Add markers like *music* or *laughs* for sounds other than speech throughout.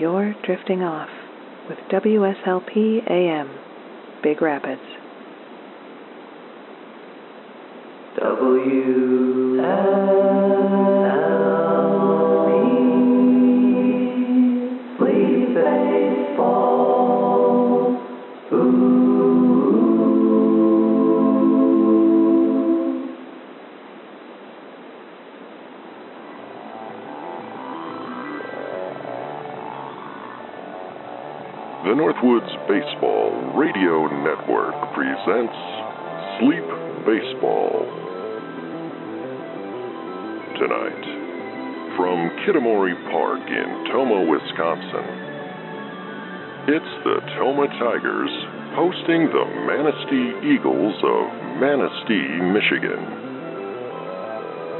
You're drifting off with WSLP AM, Big Rapids. WSLP, Kitamori Park in Tomah, Wisconsin, it's the Tomah Tigers hosting the Manistee Eagles of Manistee, Michigan.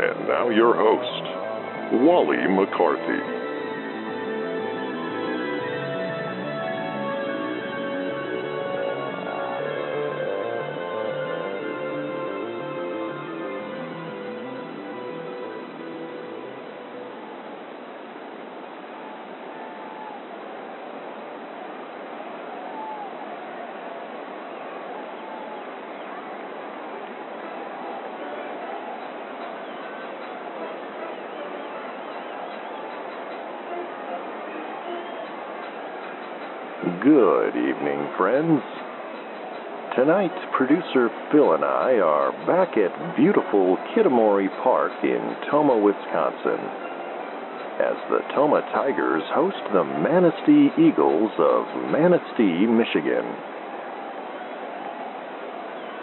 And now your host, Wally McCarthy. Friends. Tonight, producer Phil and I are back at beautiful Kitamori Park in Tomah, Wisconsin, as the Tomah Tigers host the Manistee Eagles of Manistee, Michigan.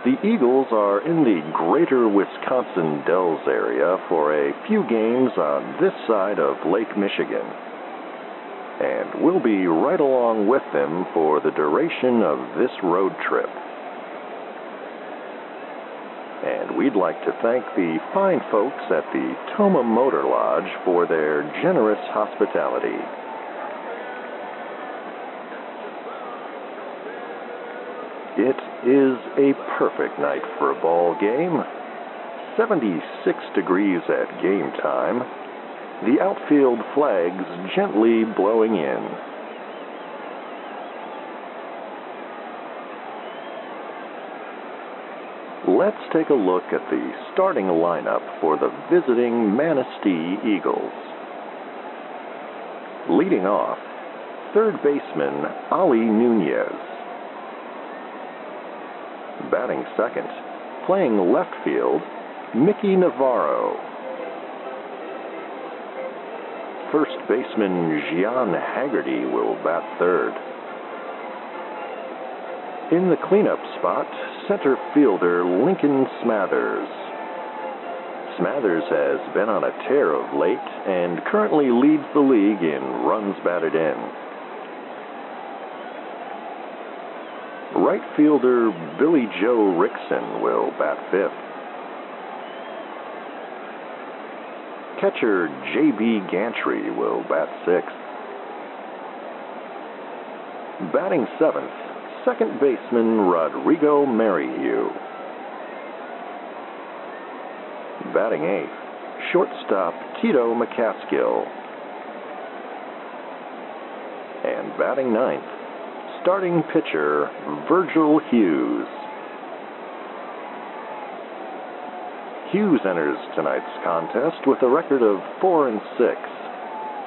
The Eagles are in the greater Wisconsin Dells area for a few games on this side of Lake Michigan and we'll be right along with them for the duration of this road trip. And we'd like to thank the fine folks at the Tomah Motor Lodge for their generous hospitality. It is a perfect night for a ball game. 76 degrees at game time, the outfield flags gently blowing in. Let's take a look at the starting lineup for the visiting Manistee Eagles. Leading off, third baseman Ali Nunez. Batting second, playing left field, Mickey Navarro first baseman Gian Haggerty will bat third. In the cleanup spot, center fielder Lincoln Smathers. Smathers has been on a tear of late and currently leads the league in runs batted in. Right fielder Billy Joe Rickson will bat fifth. Catcher J.B. Gantry will bat sixth. Batting seventh, second baseman Rodrigo Merrihew. Batting eighth, shortstop Tito McCaskill. And batting ninth, starting pitcher Virgil Hughes. Hughes enters tonight's contest with a record of 4 and 6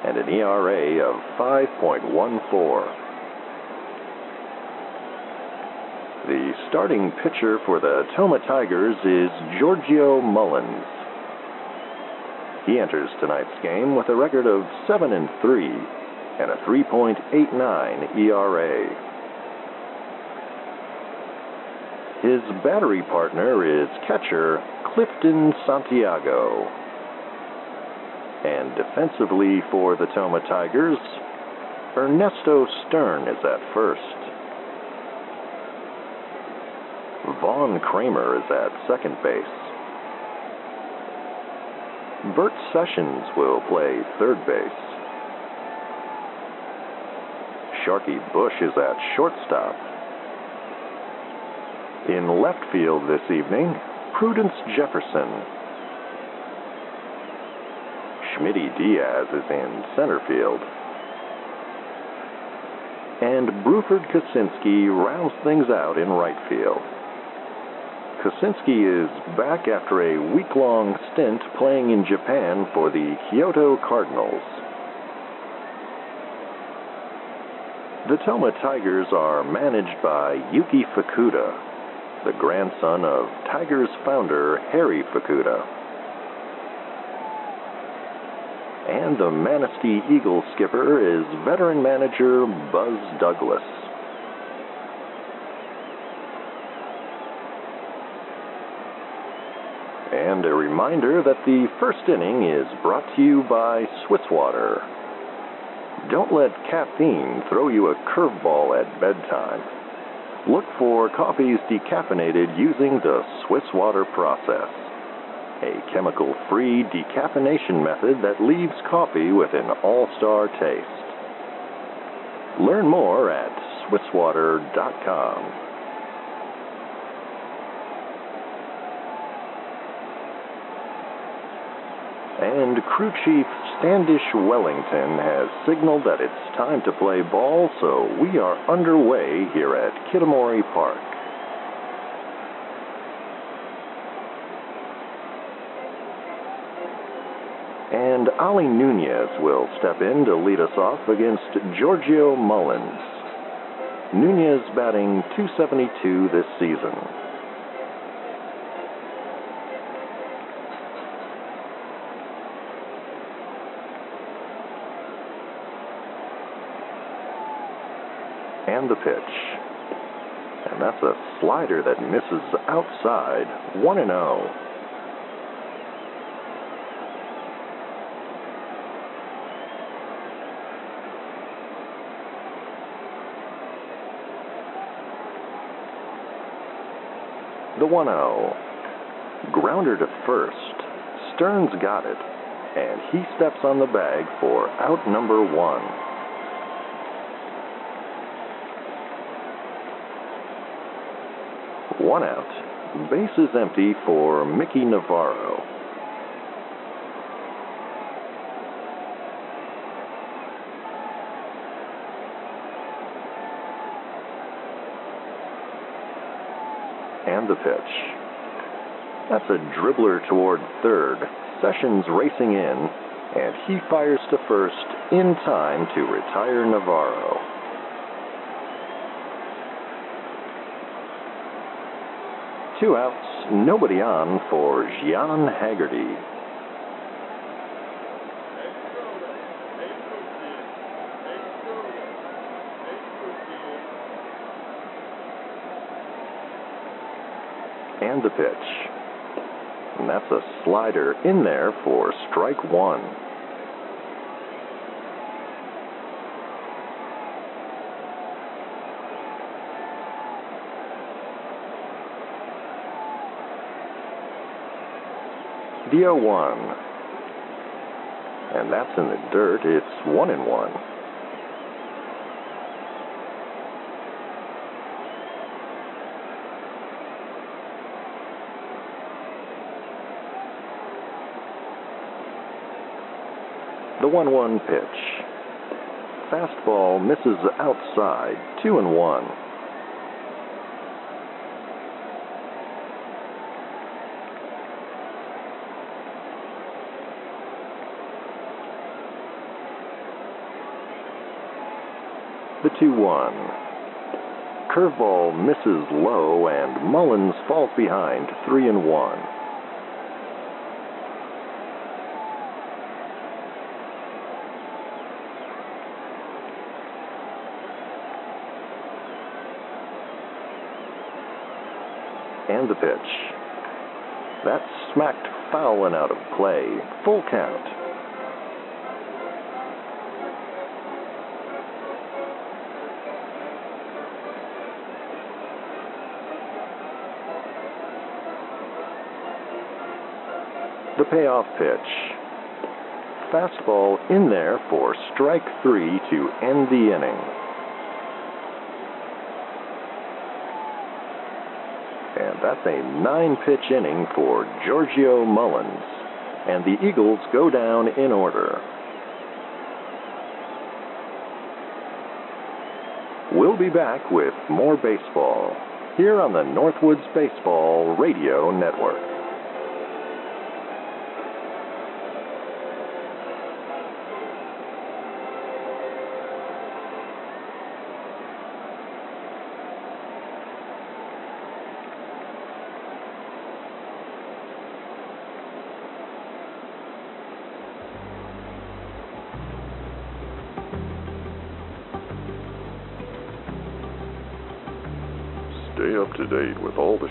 and an ERA of 5.14. The starting pitcher for the Tomah Tigers is Giorgio Mullins. He enters tonight's game with a record of 7 and 3 and a 3.89 ERA. His battery partner is catcher Clifton Santiago. And defensively for the Tomah Tigers, Ernesto Stern is at first. Vaughn Kramer is at second base. Bert Sessions will play third base. Sharky Bush is at shortstop. In left field this evening, Prudence Jefferson. Schmitty Diaz is in center field. and Bruford Kaczynski rounds things out in right field. Kaczynski is back after a week long stint playing in Japan for the Kyoto Cardinals. The Tomah Tigers are managed by Yuki Fukuda, the grandson of Tigers founder Harry Fukuda. And the Manistee Eagles skipper is veteran manager Buzz Douglas. And a reminder that the first inning is brought to you by Swiss Water. Don't let caffeine throw you a curveball at bedtime. Look for coffees decaffeinated using the Swiss Water process, a chemical free decaffeination method that leaves coffee with an all star taste. Learn more at SwissWater.com. and Crew Chief Standish Wellington has signaled that it's time to play ball, so we are underway here at Kitamori Park. And Ali Nunez will step in to lead us off against Giorgio Mullins. Nunez batting 272 this season. And the pitch. And that's a slider that misses outside, 1 and 0. The 1 0. Grounder to first. Stern's got it, and he steps on the bag for out number one. One out. Base is empty for Mickey Navarro. And the pitch. That's a dribbler toward third. Sessions racing in, and he fires to first in time to retire Navarro. Two outs, nobody on for Gian Haggerty. And the pitch. And that's a slider in there for strike one. 0 1. And that's in the dirt. It's 1 and 1. The 1 1 pitch. Fastball misses outside, 2 and 1. The 2 1. Curveball misses low, and Mullins falls behind 3 and 1. And the pitch. That smacked foul and out of play. Full count. Payoff pitch. Fastball in there for strike three to end the inning. And that's a nine pitch inning for Giorgio Mullins. And the Eagles go down in order. we'll be back with more baseball here on the Northwoods Baseball Radio Network.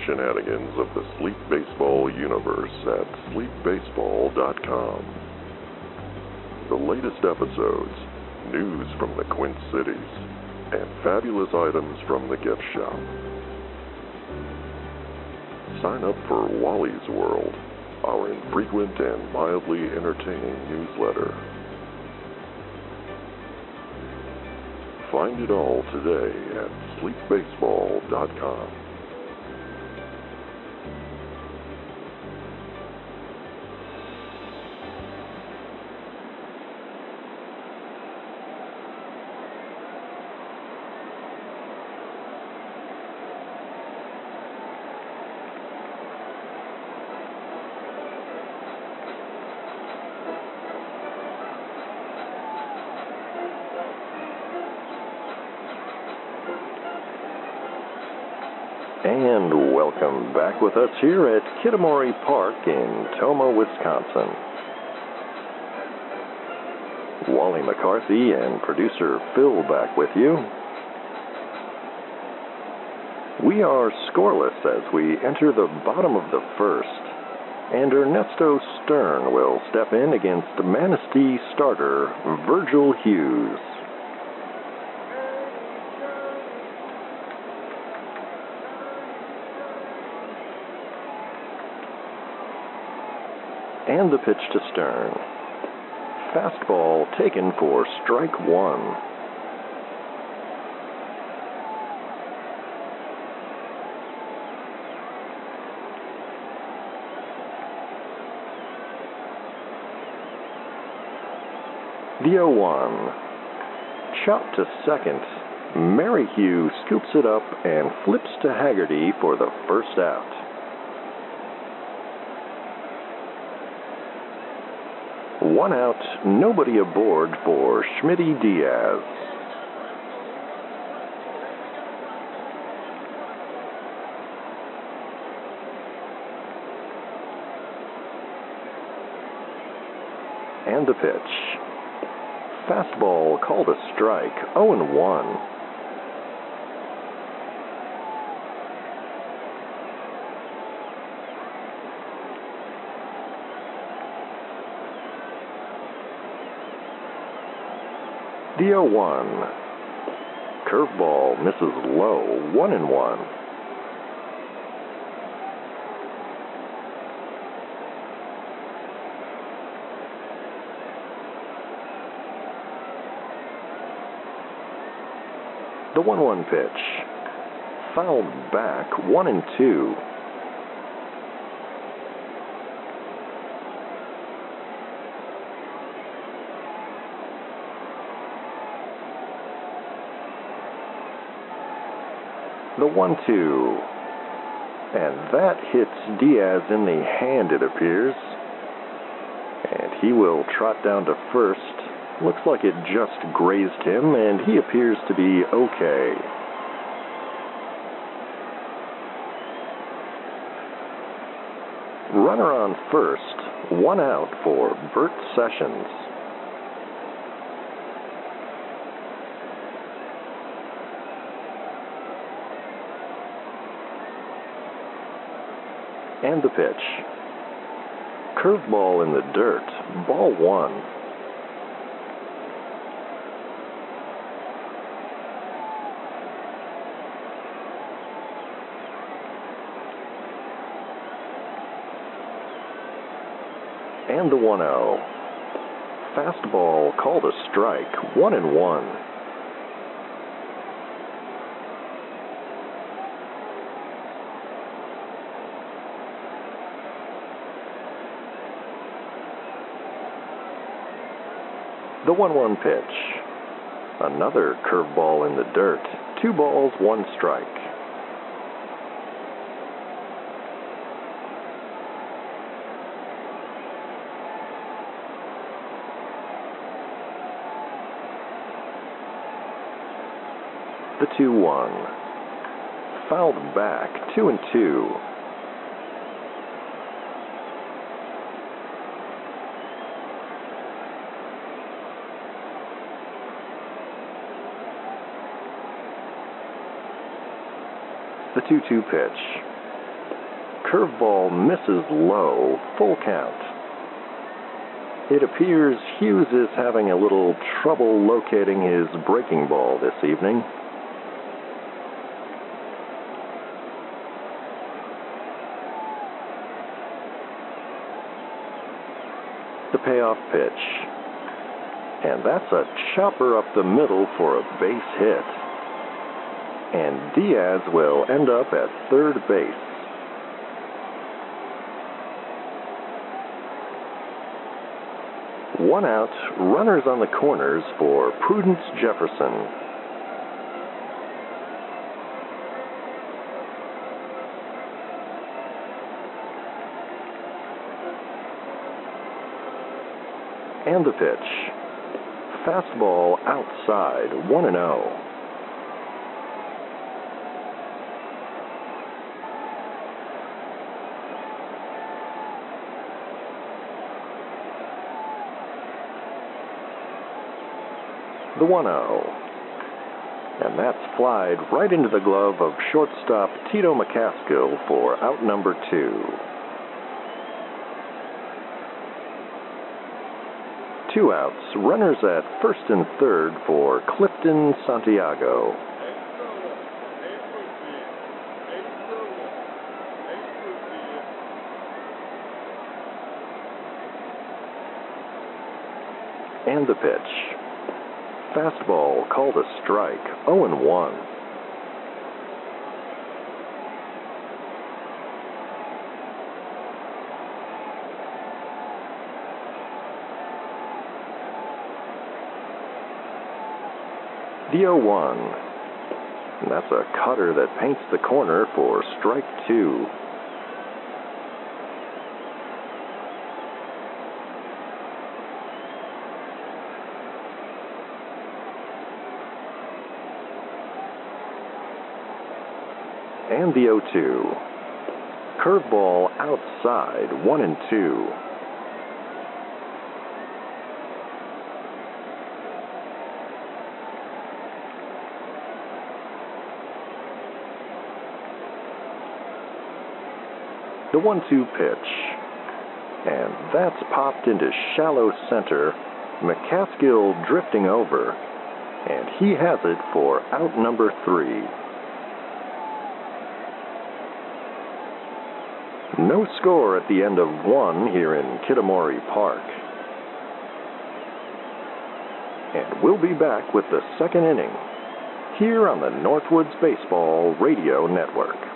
Shenanigans of the Sleep Baseball universe at sleepbaseball.com. The latest episodes, news from the Quint Cities, and fabulous items from the gift shop. Sign up for Wally's World, our infrequent and mildly entertaining newsletter. Find it all today at sleepbaseball.com. with us here at Kitamori Park in Tomah, Wisconsin. Wally McCarthy and producer Phil back with you. We are scoreless as we enter the bottom of the first, and Ernesto Stern will step in against Manistee starter Virgil Hughes. And the pitch to Stern. Fastball taken for strike one. The 0 1. Chop to second. Merrihew scoops it up and flips to Haggerty for the first out. One out, nobody aboard for Schmitty Diaz. And the pitch. Fastball called a strike, 0 1. The 0 1. Curveball misses low, 1 and 1. The 1 1 pitch. Fouled back, 1 and 2. 1 2. And that hits Diaz in the hand, it appears. And he will trot down to first. Looks like it just grazed him, and he appears to be okay. Runner on first, one out for Bert Sessions. And the pitch. Curveball in the dirt, ball one. And the 1 0. Fastball called a strike, 1 and 1. The 1 1 pitch. Another curveball in the dirt. Two balls, one strike. The 2 1. Fouled back, 2 and 2. The 2 2 pitch. Curveball misses low, full count. It appears Hughes is having a little trouble locating his breaking ball this evening. The payoff pitch. And that's a chopper up the middle for a base hit. And Diaz will end up at third base. One out, runners on the corners for Prudence Jefferson. And the pitch. Fastball outside, 1 and 0. The 1 0. And that's flied right into the glove of shortstop Tito McCaskill for out number two. Two outs, runners at first and third for Clifton Santiago. And the pitch. Fastball called a strike, 0 1. The 0 1. And that's a cutter that paints the corner for strike two. And the 0 2. Curveball outside, 1 and 2. The 1 2 pitch. And that's popped into shallow center. McCaskill drifting over. And he has it for out number three. No score at the end of one here in Kitamori Park. And we'll be back with the second inning here on the Northwoods Baseball Radio Network.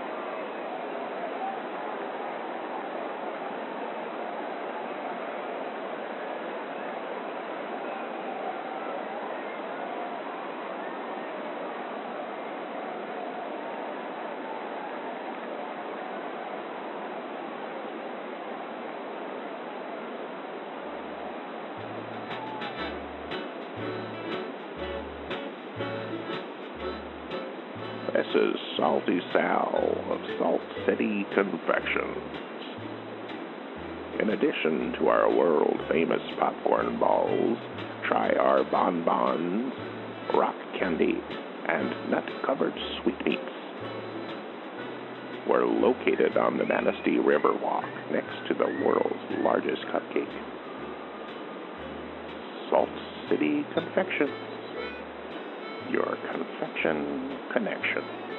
To our world famous popcorn balls, try our bonbons, rock candy, and nut covered sweetmeats. We're located on the Manistee River Walk next to the world's largest cupcake. Salt City Confections your confection connection.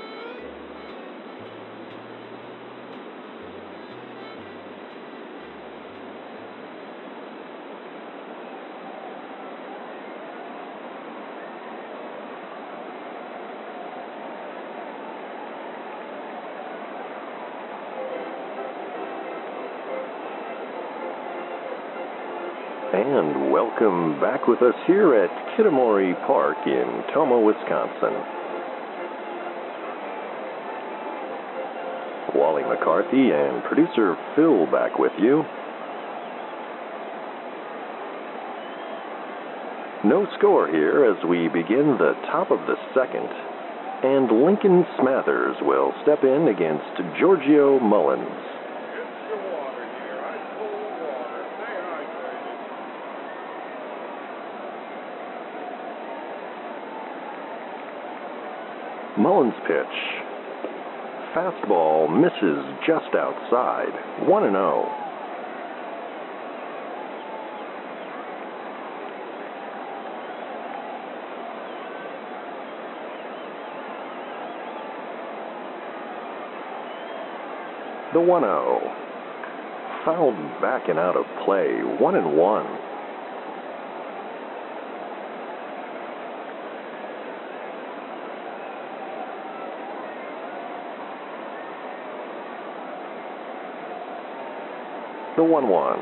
Welcome back with us here at Kitamori Park in Tomah, Wisconsin. Wally McCarthy and producer Phil back with you. No score here as we begin the top of the second, and Lincoln Smathers will step in against Giorgio Mullins. Mullins pitch. Fastball misses just outside. 1 and 0. The 1 0. Fouled back and out of play. 1 and 1. The 1 1.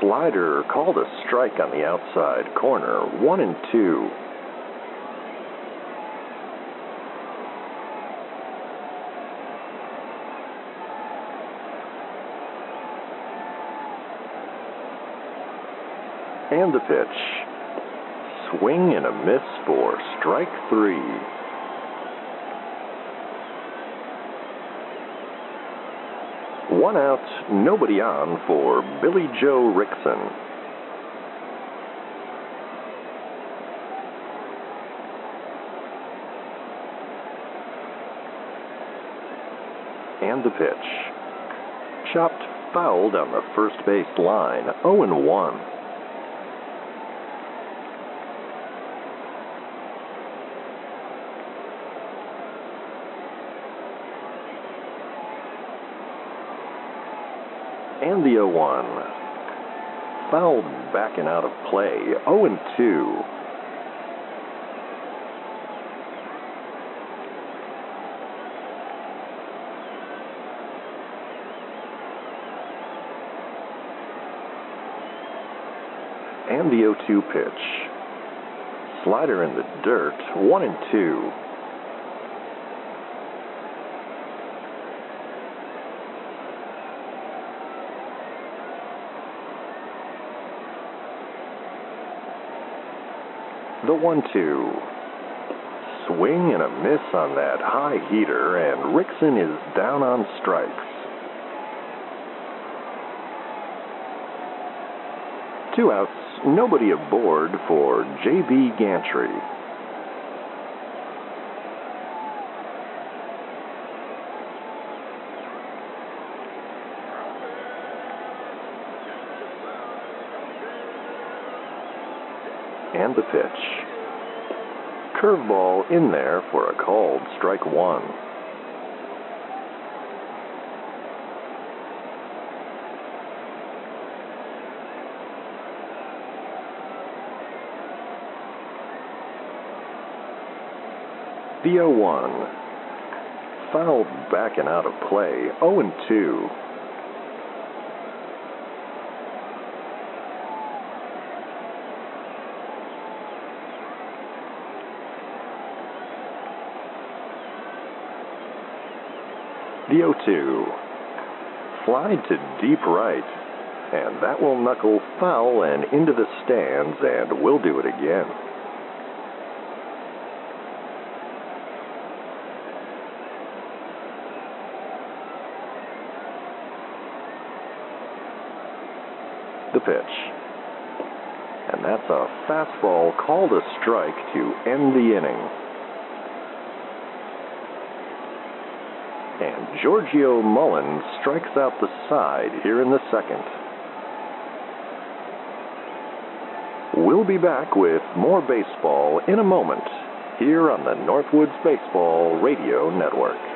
Slider called a strike on the outside corner, 1 and 2. And the pitch. Swing and a miss for strike three. One out, nobody on for Billy Joe Rickson. And the pitch. Chopped fouled on the first base line, 0 1. And the 0 1. Fouled back and out of play, 0 2. And the 0 2 pitch. Slider in the dirt, 1 and 2. The 1 2. Swing and a miss on that high heater, and Rickson is down on strikes. Two outs, nobody aboard for J.B. Gantry. The pitch. Curveball in there for a called strike one. The 0 1. Foul back and out of play, 0 2. The 0 2. Fly to deep right, and that will knuckle foul and into the stands, and we'll do it again. The pitch. And that's a fastball called a strike to end the inning. And Giorgio Mullins strikes out the side here in the second. We'll be back with more baseball in a moment here on the Northwoods Baseball Radio Network.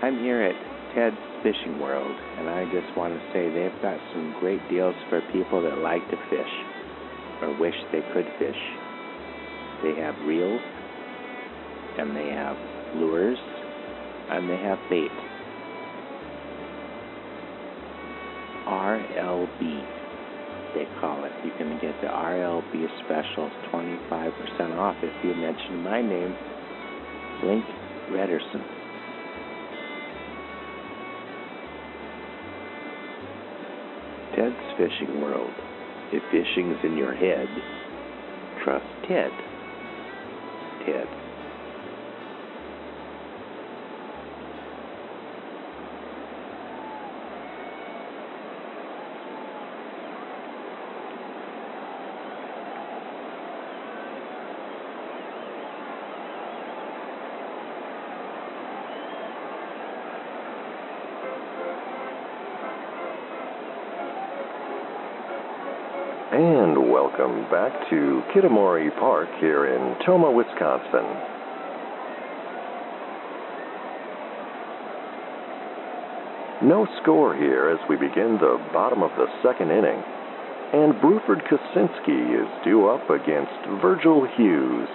I'm here at Ted's Fishing World, and I just want to say they've got some great deals for people that like to fish or wish they could fish. They have reels, and they have lures, and they have bait. RLB they call it. You can get the RLB specials 25% off if you mention my name, Link Rederson. Ted's Fishing World. If fishing's in your head, trust Ted. Ted. Welcome back to Kitamori Park here in Tomah, Wisconsin. No score here as we begin the bottom of the second inning, and Bruford Kosinski is due up against Virgil Hughes.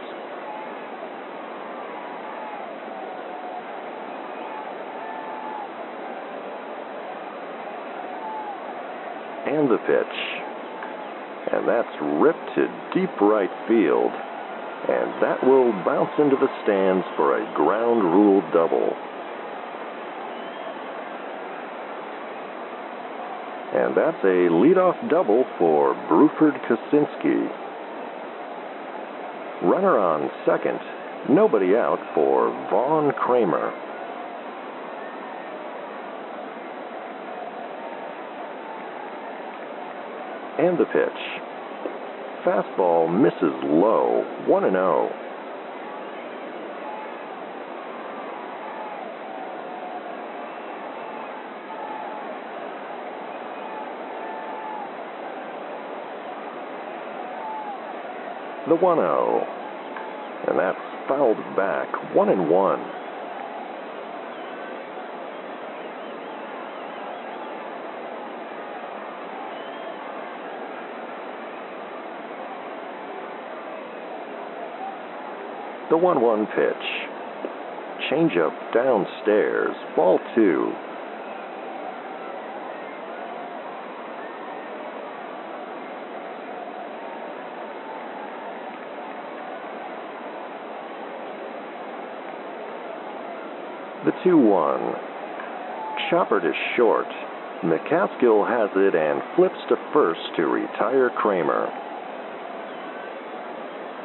And the pitch and that's ripped to deep right field. And that will bounce into the stands for a ground rule double. And that's a leadoff double for Bruford Kosinski. Runner on second, nobody out for Vaughn Kramer. And the pitch. Fastball misses low, 1 0. The 1 0. And that's fouled back, 1 and 1. The 1 1 pitch. Changeup downstairs, ball two. The 2 1. Chopper to short. McCaskill has it and flips to first to retire Kramer.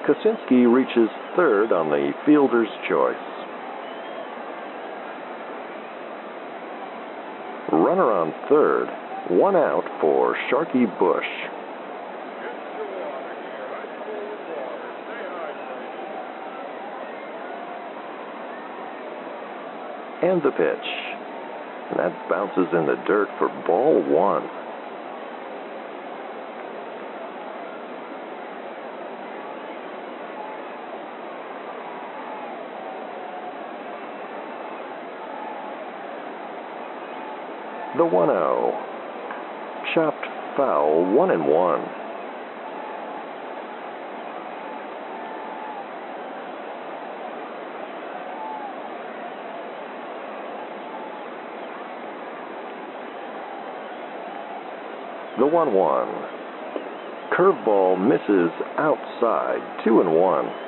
Kosinski reaches third on the fielder's choice. Runner on third, one out for Sharky Bush. And the pitch. And that bounces in the dirt for ball one. The 1 0. Chopped foul, 1 and 1. The 1 1. Curveball misses outside, 2 and 1.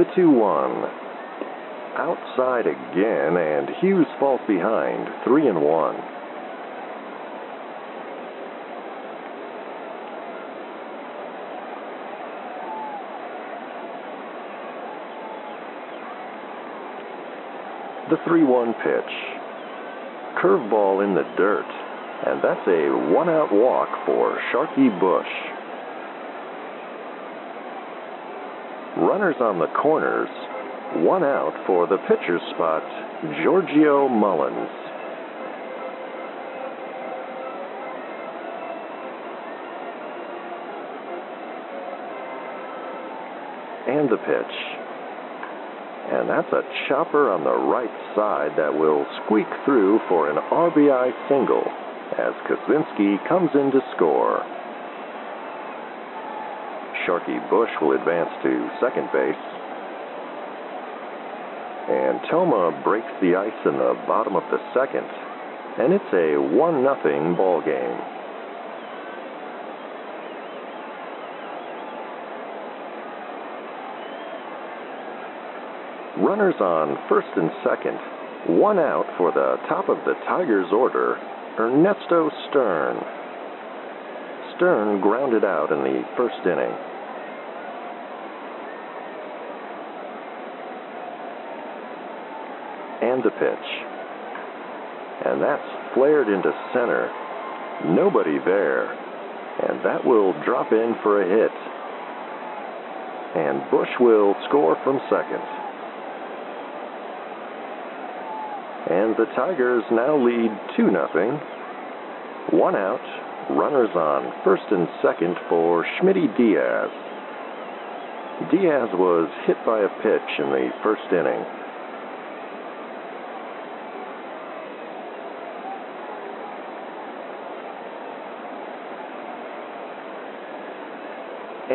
The 2 1. Outside again, and Hughes falls behind, 3 and 1. The 3 1 pitch. Curveball in the dirt, and that's a one out walk for Sharky Bush. Runners on the corners, One out for the pitcher's spot, Giorgio Mullins. And the pitch. And that's a chopper on the right side that will squeak through for an RBI single as Kosinski comes in to score. Sharky Bush will advance to second base. And Tomah breaks the ice in the bottom of the second, and it's a 1 0 ball game. Runners on first and second, one out for the top of the Tigers' order, Ernesto Stern. Stern grounded out in the first inning. And the pitch. And that's flared into center. Nobody there. And that will drop in for a hit. And Bush will score from second. And the Tigers now lead 2 0. One out, runners on first and second for Schmitty Diaz. Diaz was hit by a pitch in the first inning.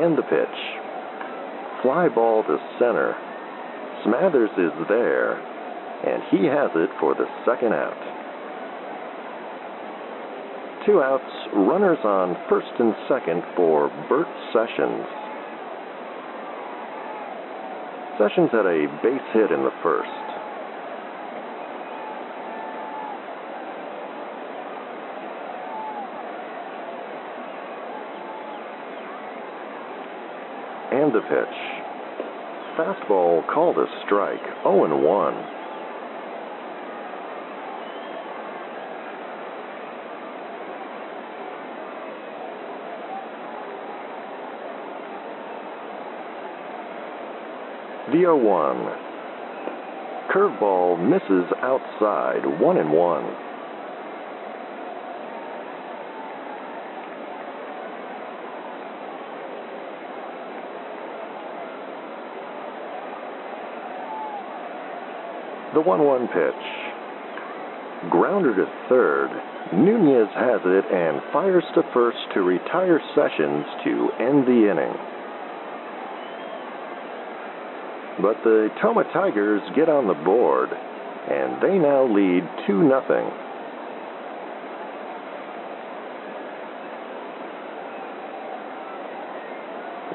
And the pitch. Fly ball to center. Smathers is there, and he has it for the second out. Two outs, runners on first and second for Bert Sessions. Sessions had a base hit in the first. And the pitch. Fastball called a strike, 0 1. The 0 1. Curveball misses outside, 1 and 1. The 1 1 pitch. Grounder to third. Nunez has it and fires to first to retire Sessions to end the inning. But the Tomah Tigers get on the board, and they now lead 2 0.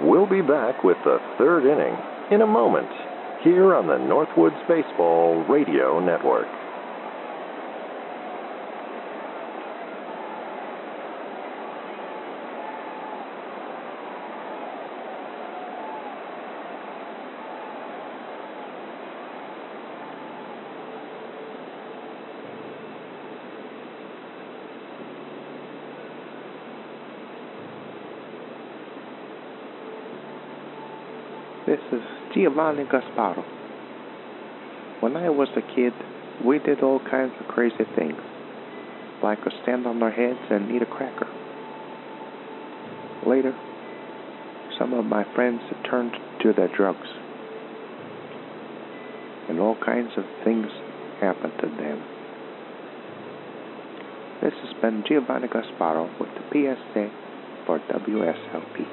We'll be back with the third inning in a moment here on the Northwoods Baseball Radio Network. This is Giovanni Gasparo. When I was a kid, we did all kinds of crazy things, like stand on our heads and eat a cracker. Later, some of my friends turned to their drugs, and all kinds of things happened to them. This has been Giovanni Gasparo with the PSA for WSLP.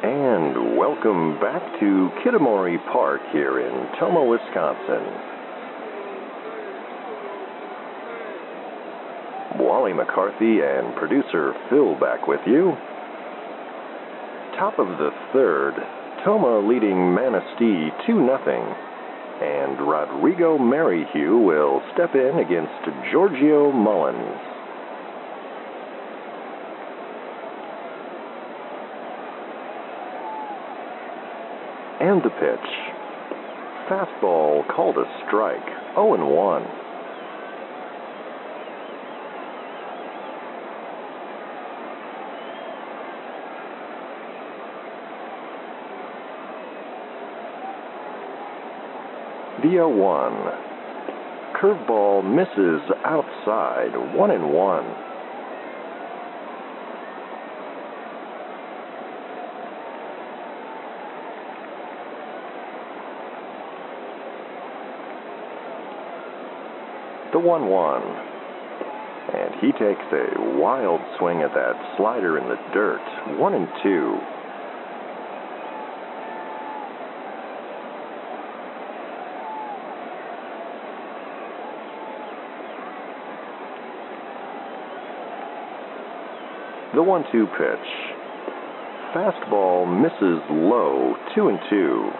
And welcome back to Kitamori Park here in Tomah, Wisconsin. Wally McCarthy and producer Phil back with you. Top of the third, Tomah leading Manistee 2 0. and Rodrigo Merrihew will step in against Giorgio Mullins. And the pitch. Fastball called a strike, 0 and 1. The 0 1. Curveball misses outside, 1 and 1. The 1 1. And he takes a wild swing at that slider in the dirt, 1 and 2. The 1 2 pitch. Fastball misses low, 2 and 2.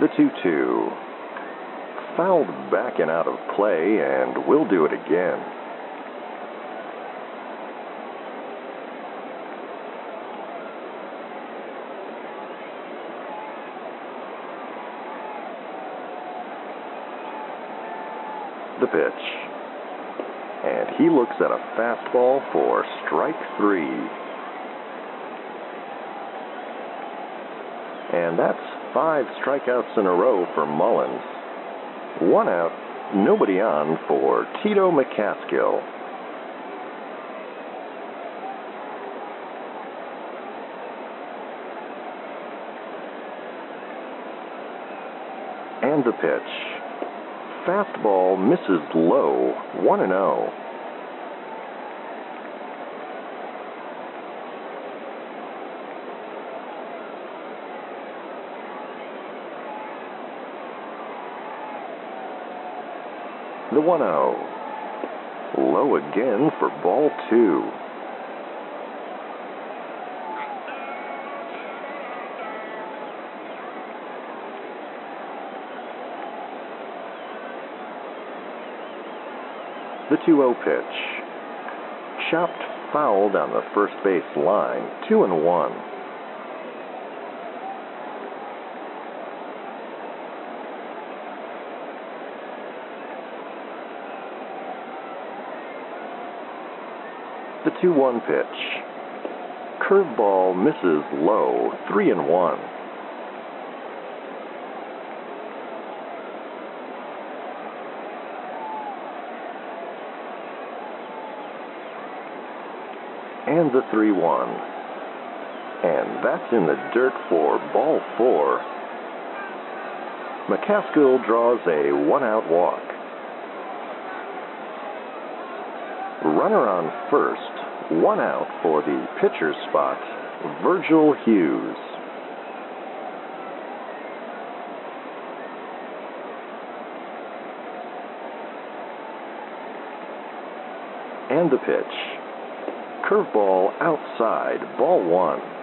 The 2 2. Fouled back and out of play, and we'll do it again. The pitch. And he looks at a fastball for strike three. And that's five strikeouts in a row for Mullins. One out, nobody on for Tito McCaskill. And the pitch. Fastball misses low, 1 and 0. The 1 0. Low again for ball two. The 2 0 pitch. Chopped foul down the first base line, 2 and 1. 2 1 pitch. Curveball misses low, 3 and 1. And the 3 1. And that's in the dirt for ball four. McCaskill draws a one out walk. Runner on first, one out for the pitcher's spot, Virgil Hughes. And the pitch. Curveball outside, ball one.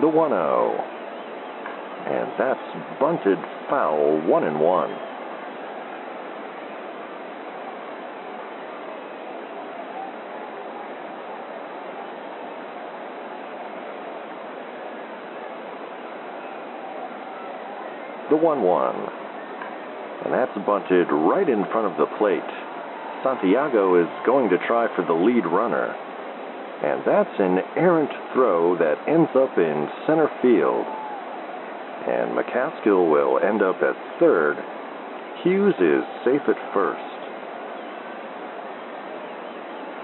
The 1 0. And that's bunted foul, 1 and 1. The 1 1. And that's bunted right in front of the plate. Santiago is going to try for the lead runner. And that's an errant throw that ends up in center field. And McCaskill will end up at third. Hughes is safe at first.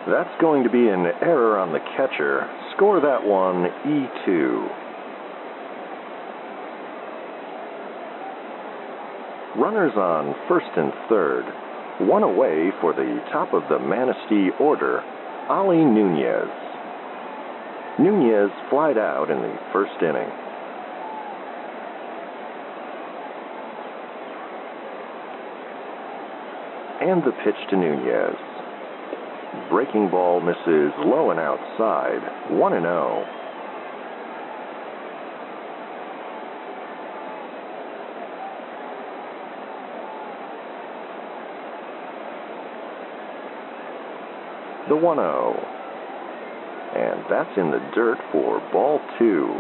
That's going to be an error on the catcher. Score that one E2. Runners on first and third, one away for the top of the Manistee order Ali Nunez. Nunez flied out in the first inning. And the pitch to Nunez. Breaking ball misses low and outside, 1 and 0. The 1 0. And that's in the dirt for ball two.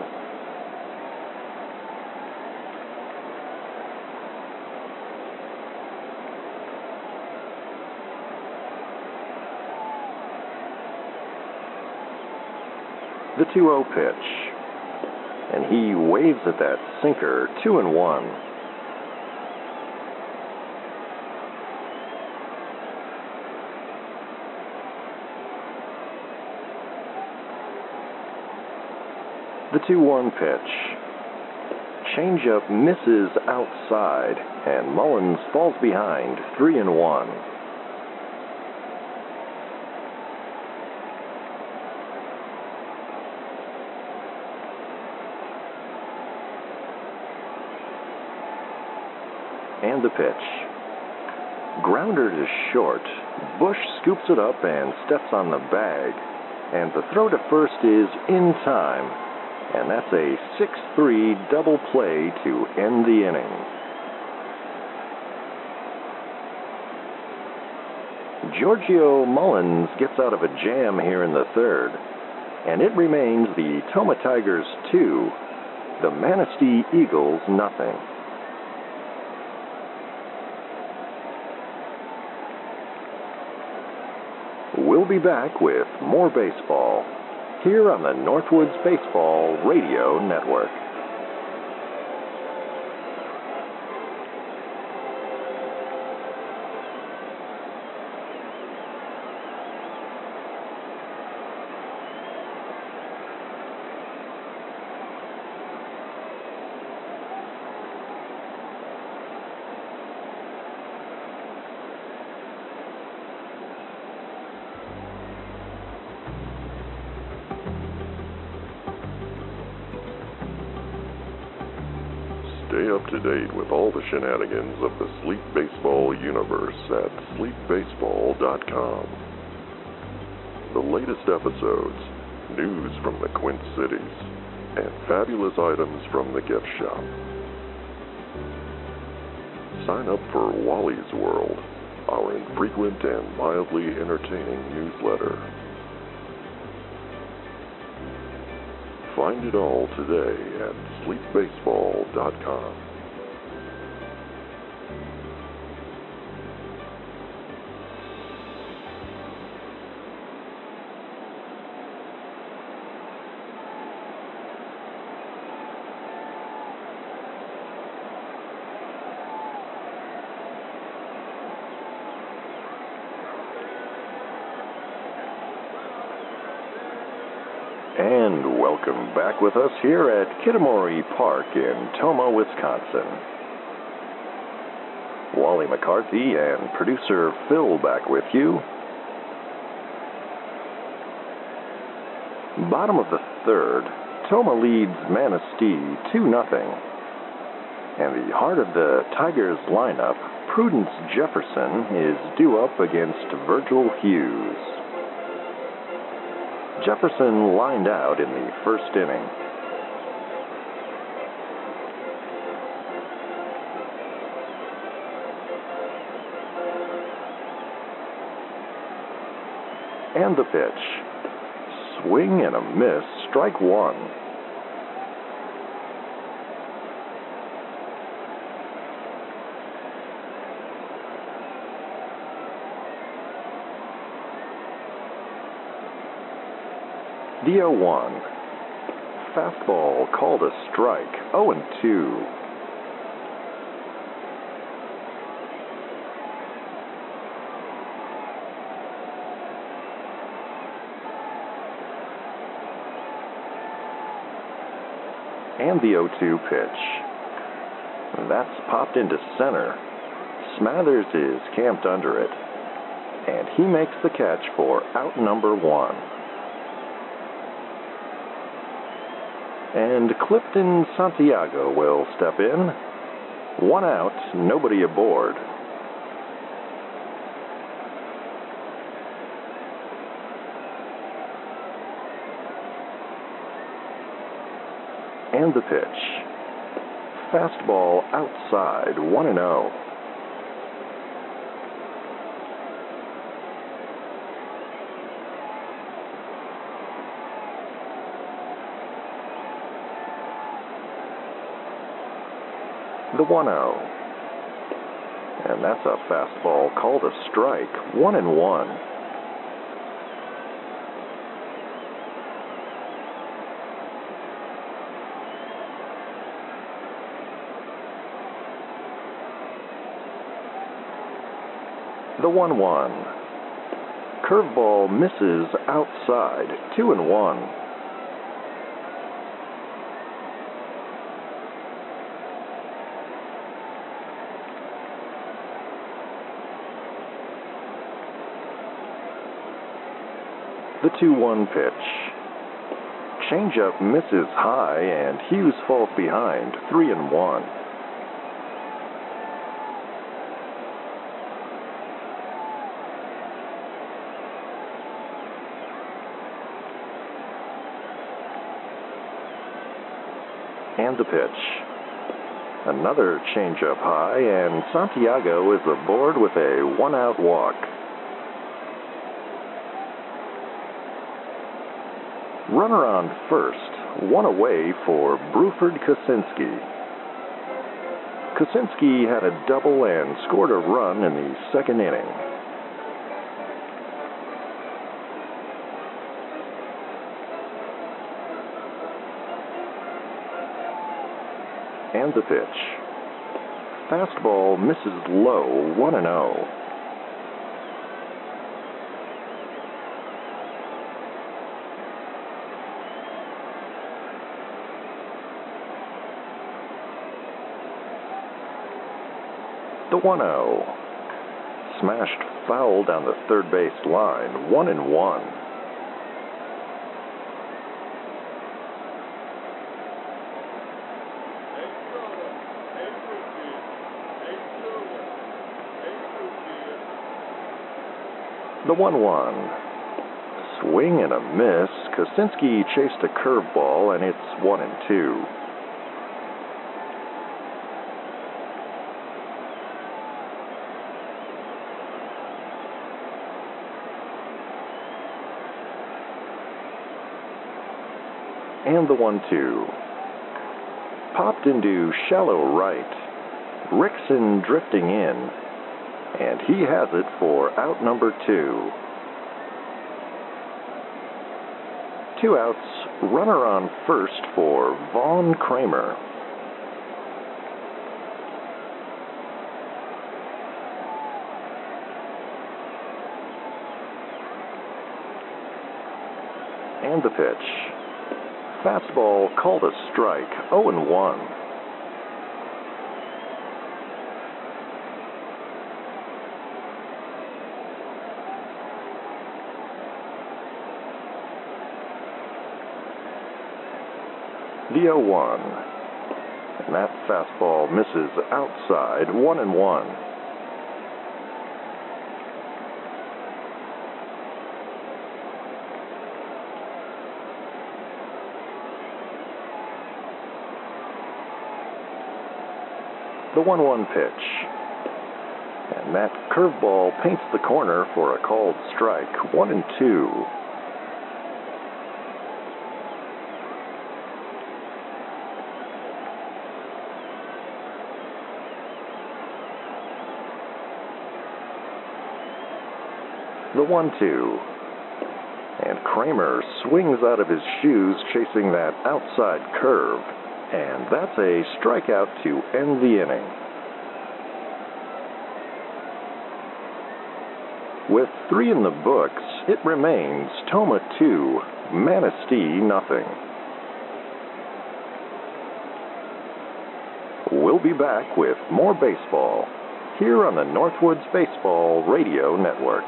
The 2 0 pitch. And he waves at that sinker, 2 and 1. The 2 1 pitch. Changeup misses outside, and Mullins falls behind 3 and 1. And the pitch. Grounder to short. Bush scoops it up and steps on the bag. And the throw to first is in time. And that's a 6 3 double play to end the inning. Giorgio Mullins gets out of a jam here in the third, and it remains the Tomah Tigers 2, the Manistee Eagles nothing. We'll be back with more baseball here on the Northwoods Baseball Radio Network. Shenanigans of the Sleep Baseball universe at sleepbaseball.com. The latest episodes, news from the Quint Cities, and fabulous items from the gift shop. Sign up for Wally's World, our infrequent and mildly entertaining newsletter. Find it all today at sleepbaseball.com. welcome back with us here at Kitamori Park in Tomah, Wisconsin. Wally McCarthy and producer Phil back with you. Bottom of the third, Tomah leads Manistee 2 0. And the heart of the Tigers lineup, Prudence Jefferson, is due up against Virgil Hughes. Jefferson lined out in the first inning. And the pitch. Swing and a miss, strike one. The 0 1. Fastball called a strike. 0 and 2. And the 0 2 pitch. That's popped into center. Smathers is camped under it. and he makes the catch for out number one. And Clifton Santiago will step in. One out, nobody aboard. And the pitch. Fastball outside, 1 and 0. The 1 0. And that's a fastball called a strike, 1 and 1. The 1 1. Curveball misses outside, 2 and 1. The 2 1 pitch. Changeup misses high, and Hughes falls behind, 3 and 1. And the pitch. Another changeup high, and Santiago is aboard with a one out walk. Runner on first, one away for Bruford Kosinski. Kosinski had a double and scored a run in the second inning. And the pitch. Fastball misses low, 1 and 0. The 1 0. Smashed foul down the third base line, 1 and 1. The 1 1. Swing and a miss. Kosinski chased a curveball, and it's 1 and 2. And the 1 2. Popped into shallow right. Rickson drifting in, and he has it for out number two. Two outs, runner on first for Vaughn Kramer. And the pitch. Fastball called a strike, 0 and 1. The 0 1. And that fastball misses outside, 1 and 1. The 1 1 pitch. And that curveball paints the corner for a called strike, 1 and 2. the 1 2. And Kramer swings out of his shoes chasing that outside curve. And that's a strikeout to end the inning. With three in the books, it remains Tomah 2, Manistee nothing. We'll be back with more baseball here on the Northwoods Baseball Radio Network.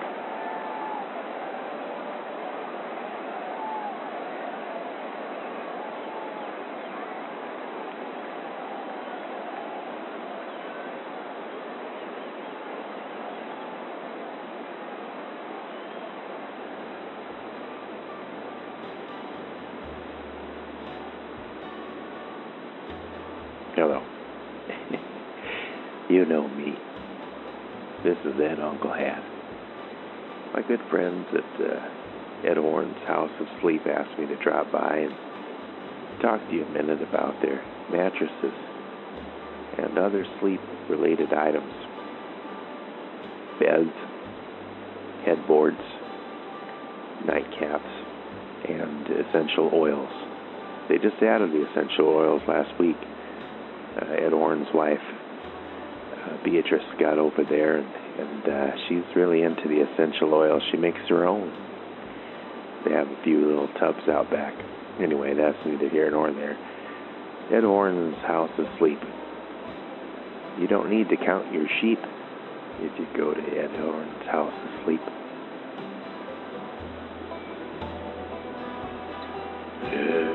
*laughs* know me. This is Ed Uncle Hat. My good friends at uh, Ed Horn's House of Sleep asked me to drop by and talk to you a minute about their mattresses and other sleep related items beds, headboards, nightcaps, and essential oils. They just added the essential oils last week. Uh, Ed Orn's wife, uh, Beatrice, got over there, and, and uh, she's really into the essential oils. She makes her own. They have a few little tubs out back. Anyway, that's neither here nor there. Ed Orn's house of sleep. You don't need to count your sheep if you go to Ed Orn's house of sleep. Ed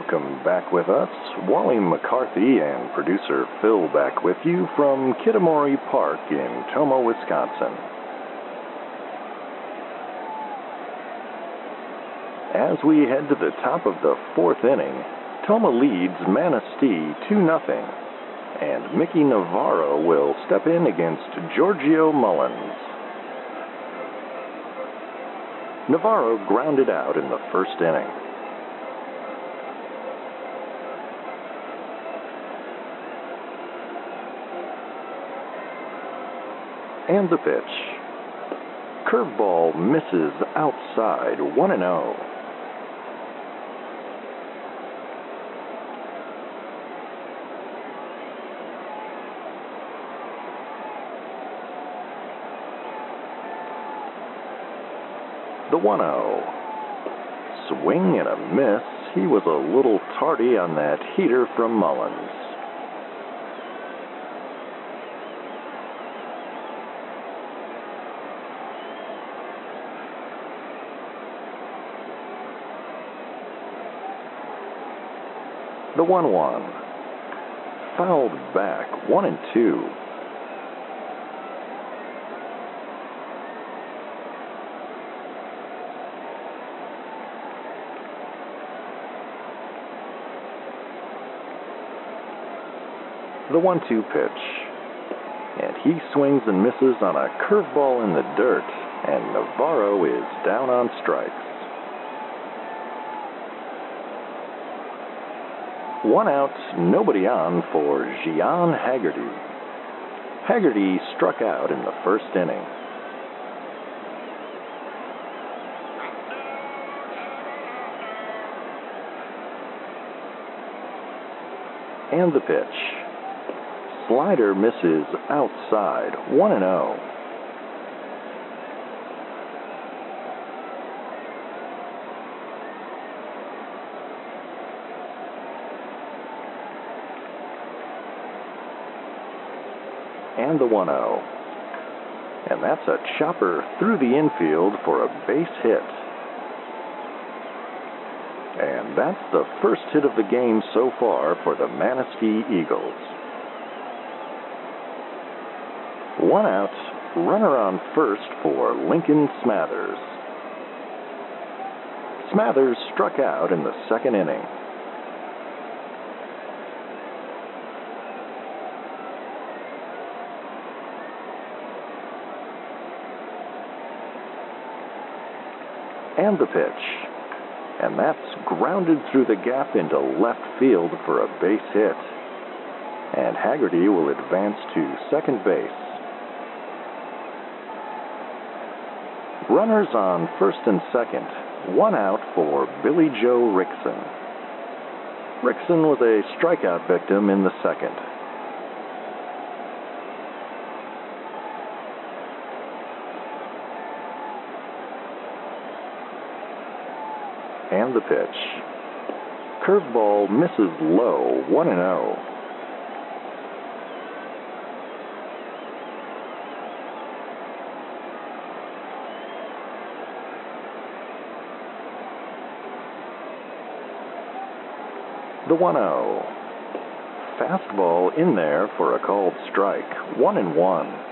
welcome back with us. Wally McCarthy and producer Phil back with you from Kitamori Park in Tomah, Wisconsin. As we head to the top of the fourth inning, Tomah leads Manistee 2 0, and Mickey Navarro will step in against Giorgio Mullins. Navarro grounded out in the first inning. And the pitch. Curveball misses outside 1 and 0. The 1 0. Swing and a miss. He was a little tardy on that heater from Mullins. The 1 1. Fouled back, 1 and 2. The 1 2 pitch. And he swings and misses on a curveball in the dirt, and Navarro is down on strikes. One out, nobody on for Gian Haggerty. Haggerty struck out in the first inning. And the pitch. Slider misses outside, 1 0. And the 1 0. And that's a chopper through the infield for a base hit. And that's the first hit of the game so far for the Manistee Eagles. One out, runner on first for Lincoln Smathers. Smathers struck out in the second inning. And the pitch. And that's grounded through the gap into left field for a base hit. And Haggerty will advance to second base. Runners on first and second, one out for Billy Joe Rickson. Rickson was a strikeout victim in the second. And the pitch. Curveball misses low, 1 and 0. The 1 0. Fastball in there for a called strike, 1 and 1.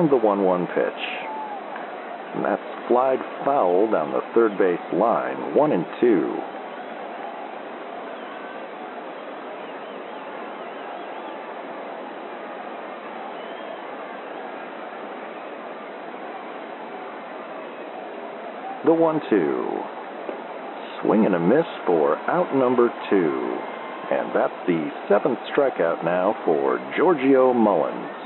And the 1 1 pitch. And that's flied foul down the third base line, 1 and 2. The 1 2. Swing and a miss for out number two. And that's the seventh strikeout now for Giorgio Mullins.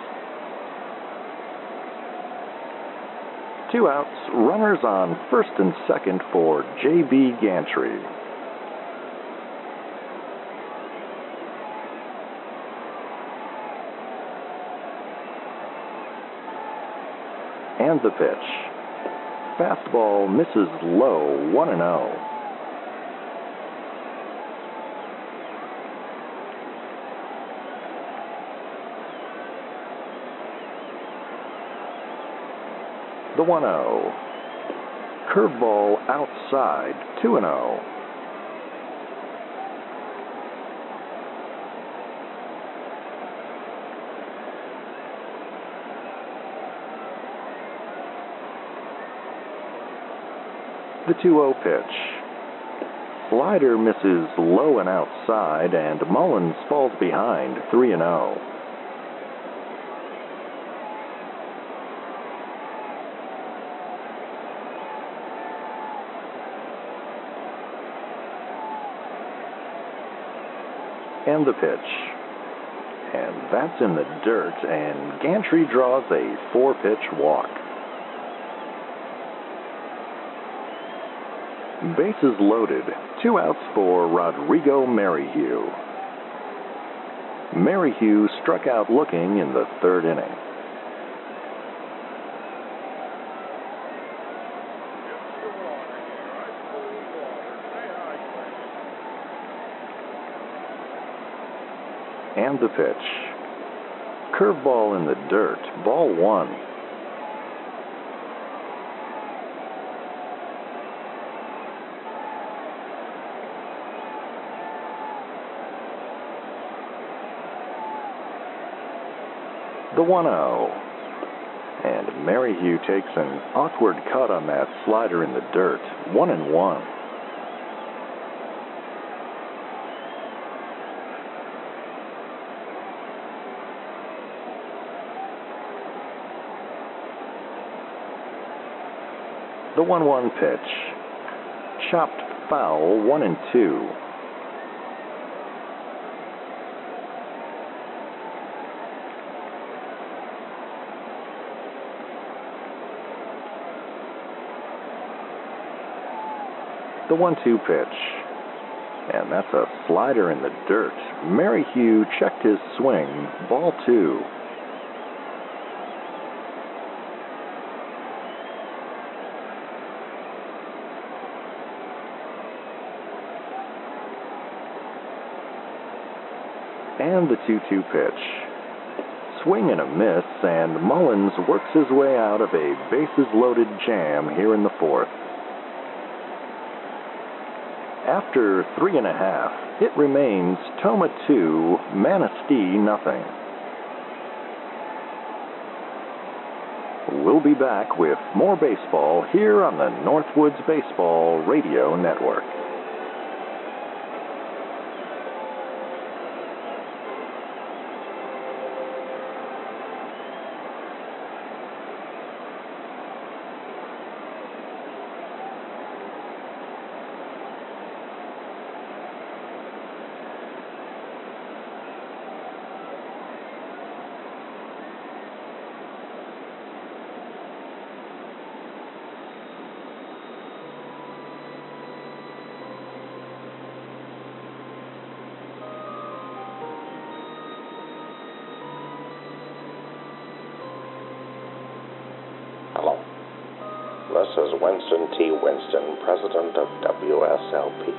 Two outs, runners on first and second for J.B. Gantry. And the pitch. Fastball misses low, 1 and 0. The 1 0. Curveball outside, 2 0. The 2 0 pitch. Slider misses low and outside, and Mullins falls behind 3 and 0. And the pitch. And that's in the dirt, and Gantry draws a four pitch walk. Bases loaded, two outs for Rodrigo Merrihew. Merrihew struck out looking in the third inning. And the pitch. Curveball in the dirt, ball one. The 1 0. And Merrihew takes an awkward cut on that slider in the dirt. 1 and 1. The 1 1 pitch. Chopped foul, 1 and 2. The 1 2 pitch. And that's a slider in the dirt. Merrihew checked his swing. Ball two. And the 2 2 pitch. Swing and a miss, and Mullins works his way out of a bases loaded jam here in the fourth. After three and a half, it remains Tomah 2, Manistee nothing. We'll be back with more baseball here on the Northwoods Baseball Radio Network. Hello. This is Winston T. Winston, President of WSLP.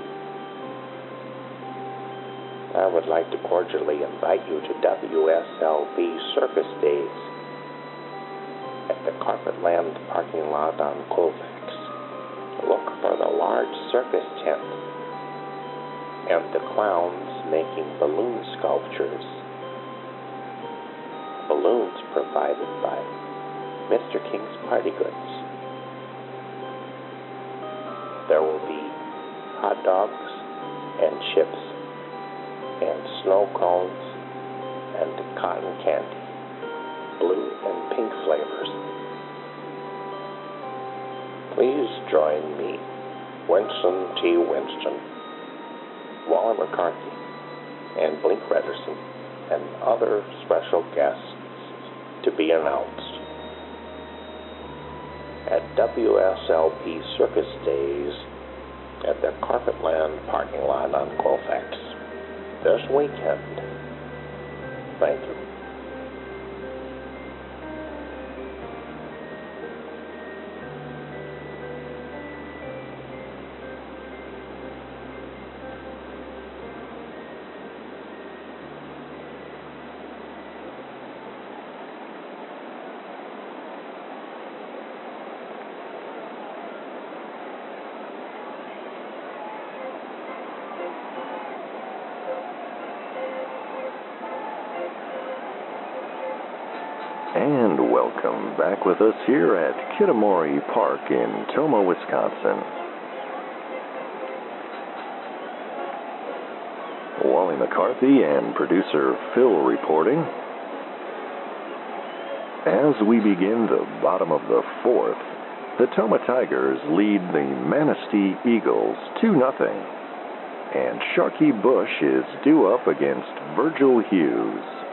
I would like to cordially invite you to WSLP Circus Days at the Carpetland parking lot on Colfax. Look for the large circus tent and the clowns making balloon sculptures. Balloons provided by Mr. King's Party Goods. There will be hot dogs and chips and snow cones and cotton candy, blue and pink flavors. Please join me, Winston T. Winston, Wally McCarthy, and Blink Rederson, and other special guests to be announced WSLP Circus Days at the Carpetland parking lot on Colfax this weekend. Thank you. With us here at Kitamori Park in Tomah, Wisconsin. Wally McCarthy and producer Phil reporting. As we begin the bottom of the fourth, the Tomah Tigers lead the Manistee Eagles 2 0, and Sharky Bush is due up against Virgil Hughes.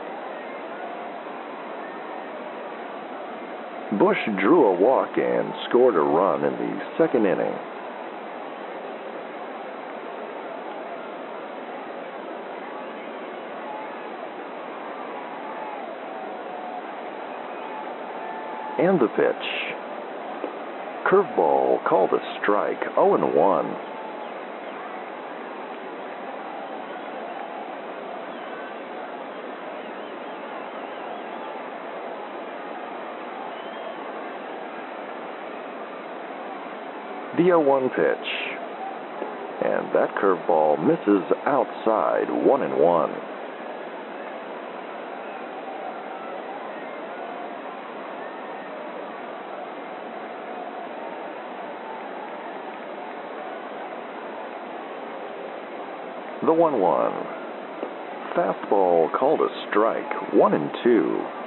Bush drew a walk and scored a run in the second inning. And the pitch. Curveball called a strike, 0 1. The 0 1 pitch. And that curveball misses outside, 1 and 1. The 1 1. Fastball called a strike, 1 and 2.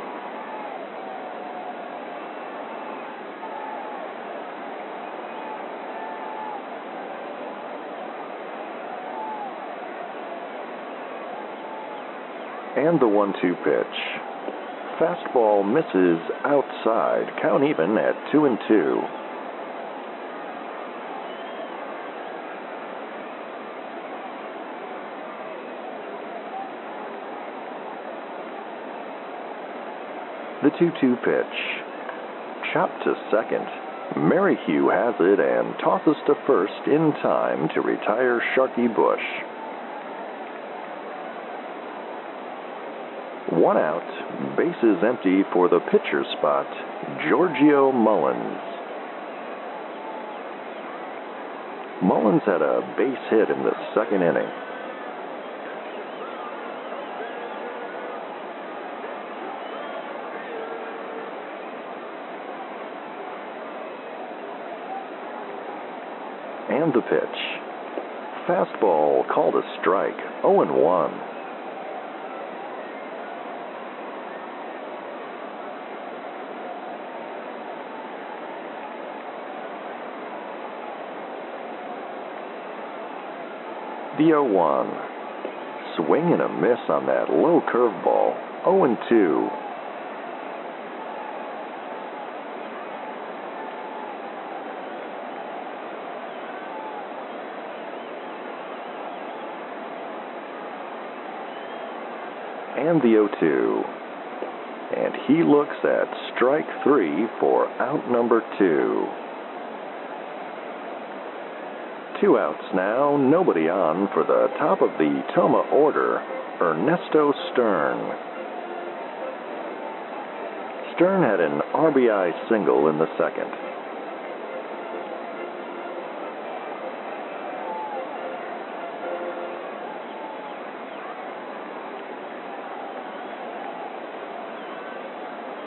And the 1 2 pitch. Fastball misses outside, count even at 2 and 2. The 2 2 pitch. Chopped to second. Merrihew has it and tosses to first in time to retire Sharky Bush. One out, bases empty for the pitcher spot, Giorgio Mullins. Mullins had a base hit in the second inning. And the pitch. Fastball called a strike, 0 1. The 0 1. Swing and a miss on that low curveball. 0 2. And the 0 2. And he looks at strike three for out number two. Two outs now, nobody on for the top of the Tomah order, Ernesto Stern. Stern had an RBI single in the second.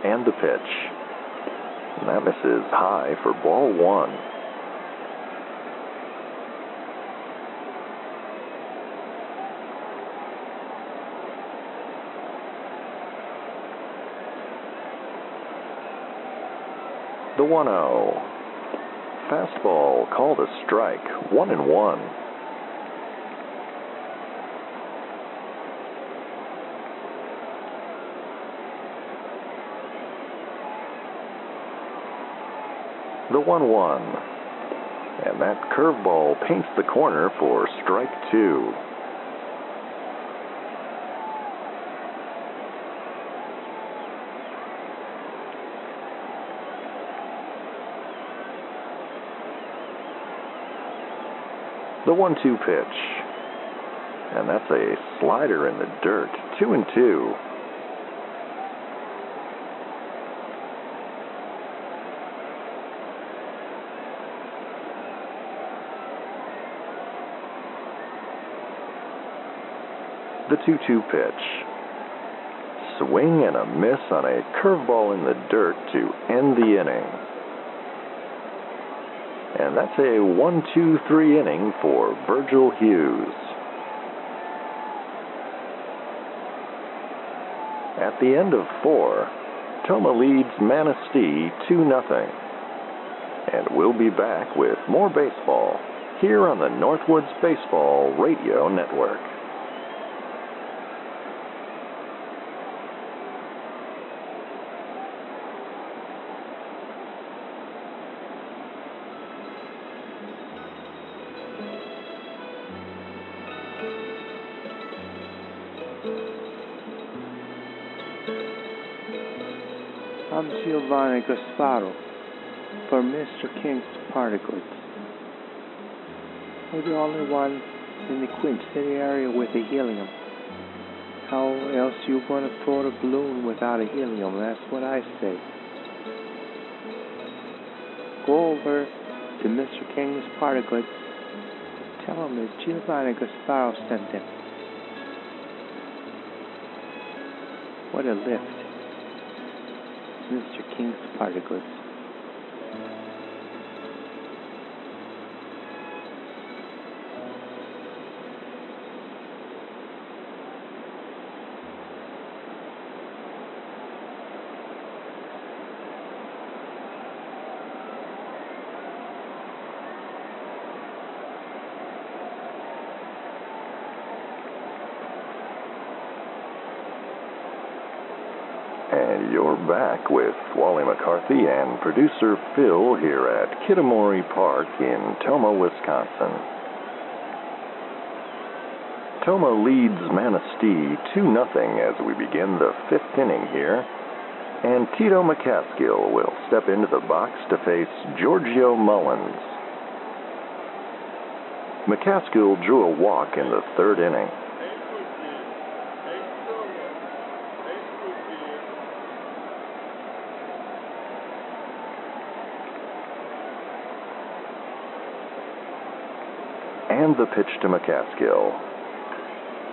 And the pitch. And that misses high for ball one. The 1 0. Fastball called a strike, 1 and 1. The 1 1. And that curveball paints the corner for strike two. The 1 2 pitch. And that's a slider in the dirt. 2 and 2. The 2 2 pitch. Swing and a miss on a curveball in the dirt to end the inning. And that's a 1 2 3 inning for Virgil Hughes. At the end of four, Tomah leads Manistee 2 0. And we'll be back with more baseball here on the Northwoods Baseball Radio Network. Giovanni Gasparo for Mr. King's Party Goods. We're the only one in the Quint City area with a helium. How else you gonna float a balloon without a helium? That's what I say. Go over to Mr. King's Party Goods. Tell him that Giovanni Gasparo sent them. What a lift. Mr. King's Party Goods. And you're back with Wally McCarthy producer Phil here at Kitamori Park in Tomah, Wisconsin. Tomah leads Manistee 2 0 as we begin the fifth inning here. And Tito McCaskill will step into the box to face Giorgio Mullins. McCaskill drew a walk in the third inning. And the pitch to McCaskill.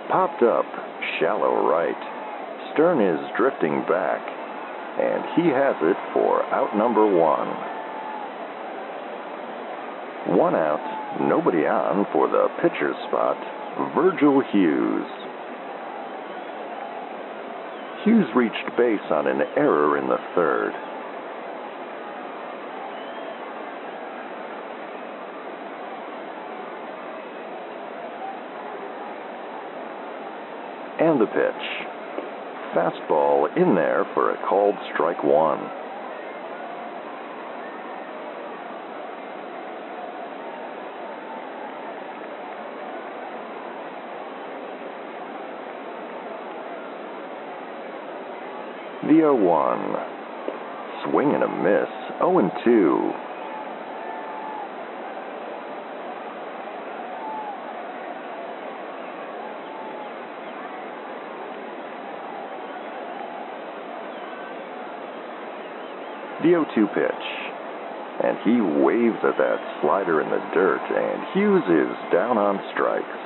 Popped up, shallow right. Stern is drifting back, and he has it for out number one. One out, nobody on for the pitcher's spot, Virgil Hughes. Hughes reached base on an error in the third. And the pitch. Fastball in there for a called strike one. The 0 1. Swing and a miss. 0 and 2. The 0 2 pitch. And he waves at that slider in the dirt, and Hughes is down on strikes.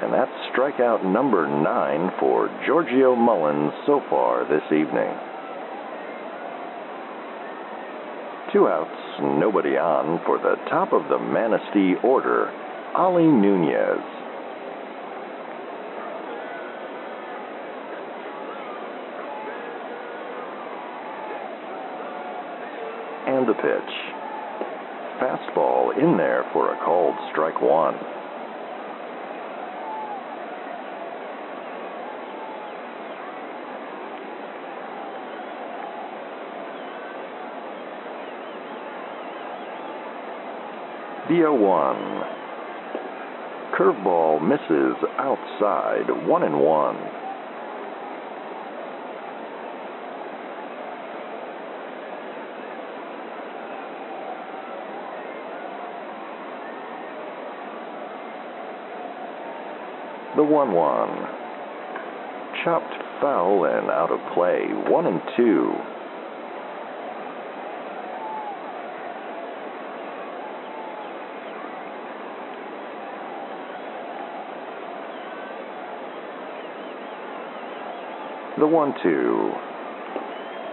And that's strikeout number nine for Giorgio Mullins so far this evening. Two outs, nobody on for the top of the Manistee order, Ali Nunez. And the pitch. Fastball in there for a called strike one. The 0 1. Curveball misses outside, 1 and 1. The 1 1. Chopped foul and out of play, 1 and 2. The 1 2.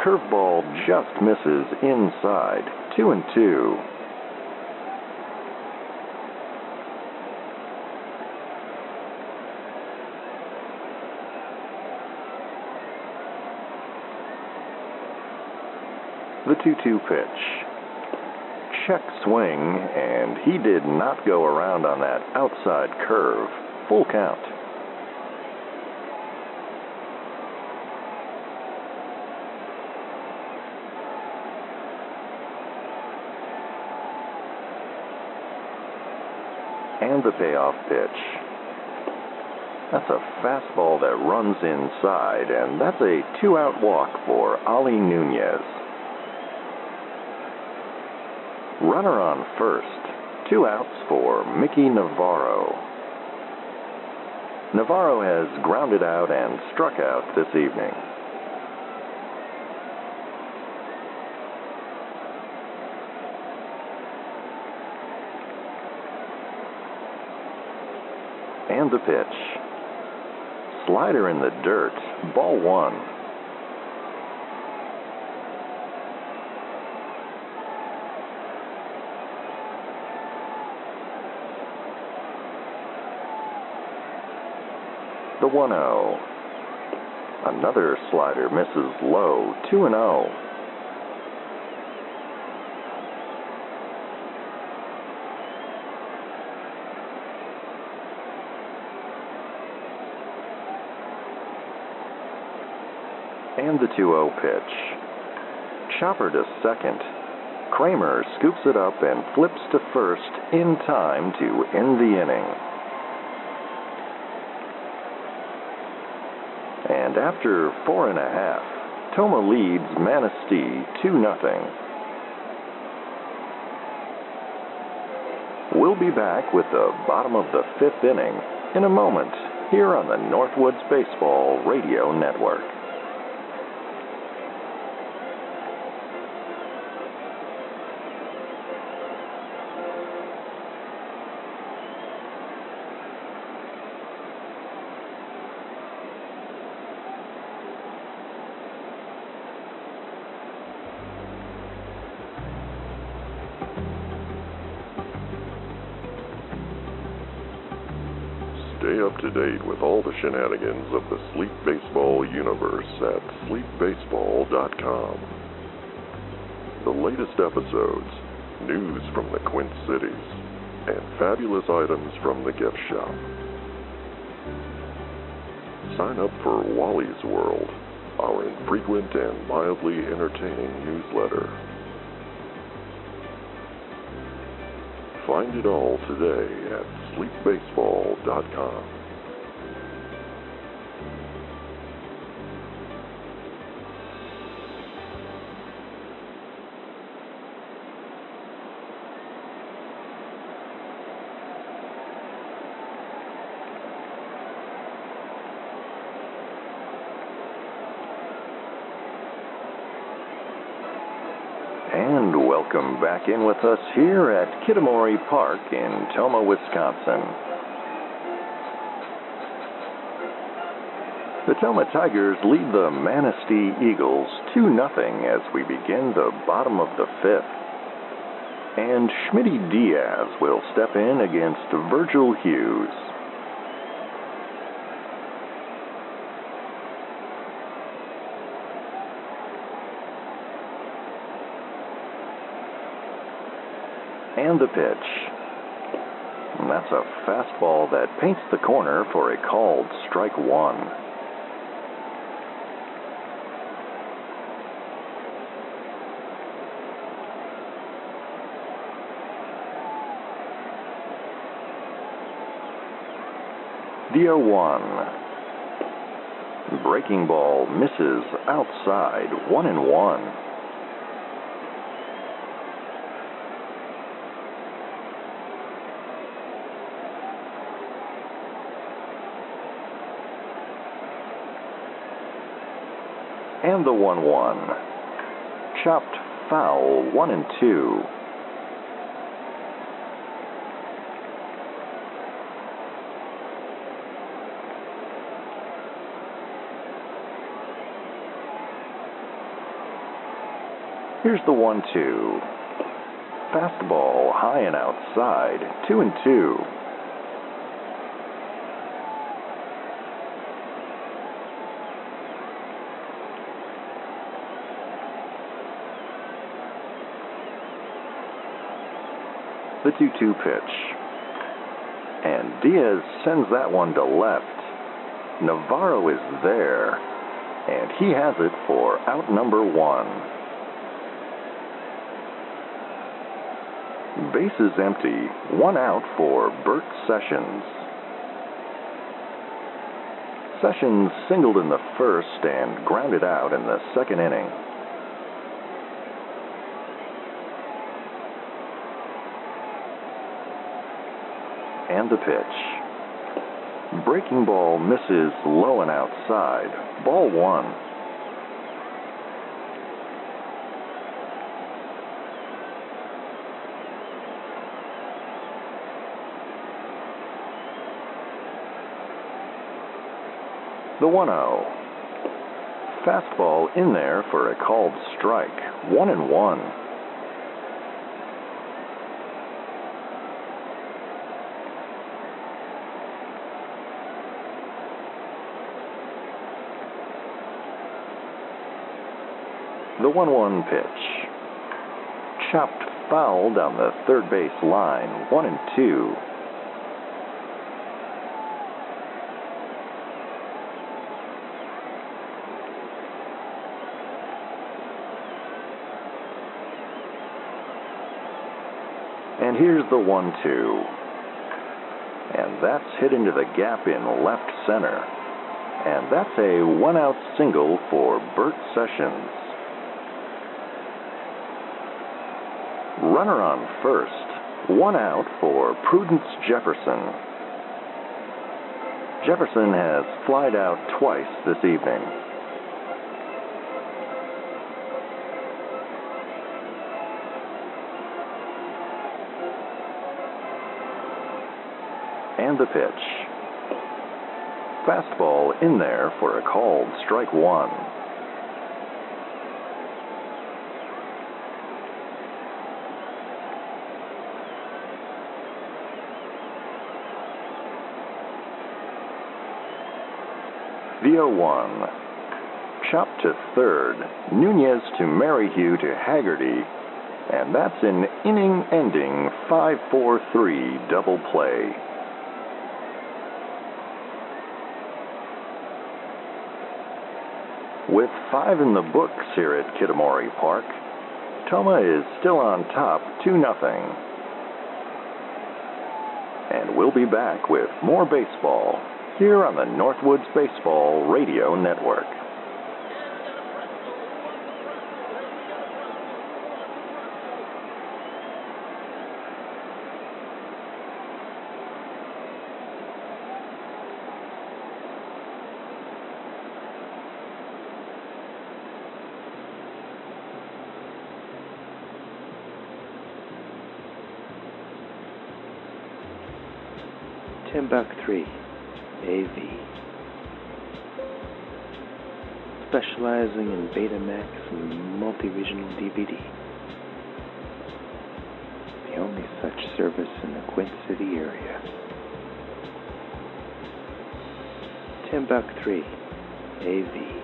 Curveball just misses inside, 2 and 2. The 2 2 pitch. Check swing, and he did not go around on that outside curve. Full count. And the payoff pitch. That's a fastball that runs inside, and that's a two out walk for Ali Nunez. Runner on first. Two outs for Mickey Navarro. Navarro has grounded out and struck out this evening. And the pitch. Slider in the dirt. Ball one. The 1 0. Another slider misses low, 2 and 0. And the 2 0 pitch. Chopper to second. Kramer scoops it up and flips to first in time to end the inning. And after four and a half, Tomah leads Manistee 2 0. We'll be back with the bottom of the fifth inning in a moment here on the Northwoods Baseball Radio Network. Shenanigans of the Sleep Baseball universe at sleepbaseball.com. The latest episodes, news from the Quint Cities, and fabulous items from the gift shop. Sign up for Wally's World, our infrequent and mildly entertaining newsletter. Find it all today at sleepbaseball.com. welcome back in with us here at Kitamori Park in Tomah, Wisconsin. The Tomah Tigers lead the Manistee Eagles 2 0 as we begin the bottom of the fifth. And Schmitty Diaz will step in against Virgil Hughes. And the pitch. And that's a fastball that paints the corner for a called strike one. The 1. Breaking ball misses outside, one and one. And the 1 1. Chopped foul, 1 and 2. Here's the 1 2. Fastball high and outside, 2 and 2. The 2 2 pitch. And Diaz sends that one to left. Navarro is there, and he has it for out number one. Bases empty, one out for Bert Sessions. Sessions singled in the first and grounded out in the second inning. The pitch. Breaking ball misses low and outside. Ball one. The 1 0. Fastball in there for a called strike. 1 and 1. The 1 1 pitch. Chopped foul down the third base line. 1 and 2. And here's the 1 2. And that's hit into the gap in left center. And that's a one out single for Bert Sessions. Runner on first, one out for Prudence Jefferson. Jefferson has flied out twice this evening. And the pitch. Fastball in there for a called strike one. 0 1. Chopped to third. Nunez to Merrihew to Haggerty. And that's an inning ending 5 4 3 double play. With five in the books here at Kitamori Park, Tomah is still on top 2 0. And we'll be back with more baseball here on the Northwoods Baseball Radio Network. Timbuk 3. AV. Specializing in Betamax and multi-regional DVD. The only such service in the Quint City area. Timbuk 3 AV.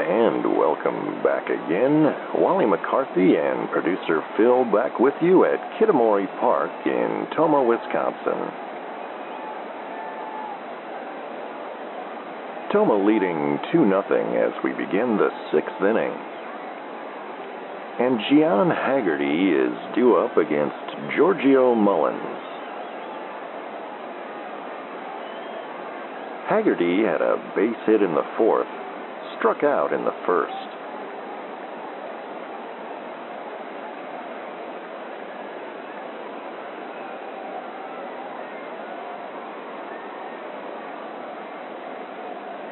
And welcome back again. Wally McCarthy and producer Phil back with you at Kitamori Park in Tomah, Wisconsin. Tomah leading 2 0 as we begin the sixth inning. And Gian Haggerty is due up against Giorgio Mullins. Haggerty had a base hit in the fourth, struck out in the first.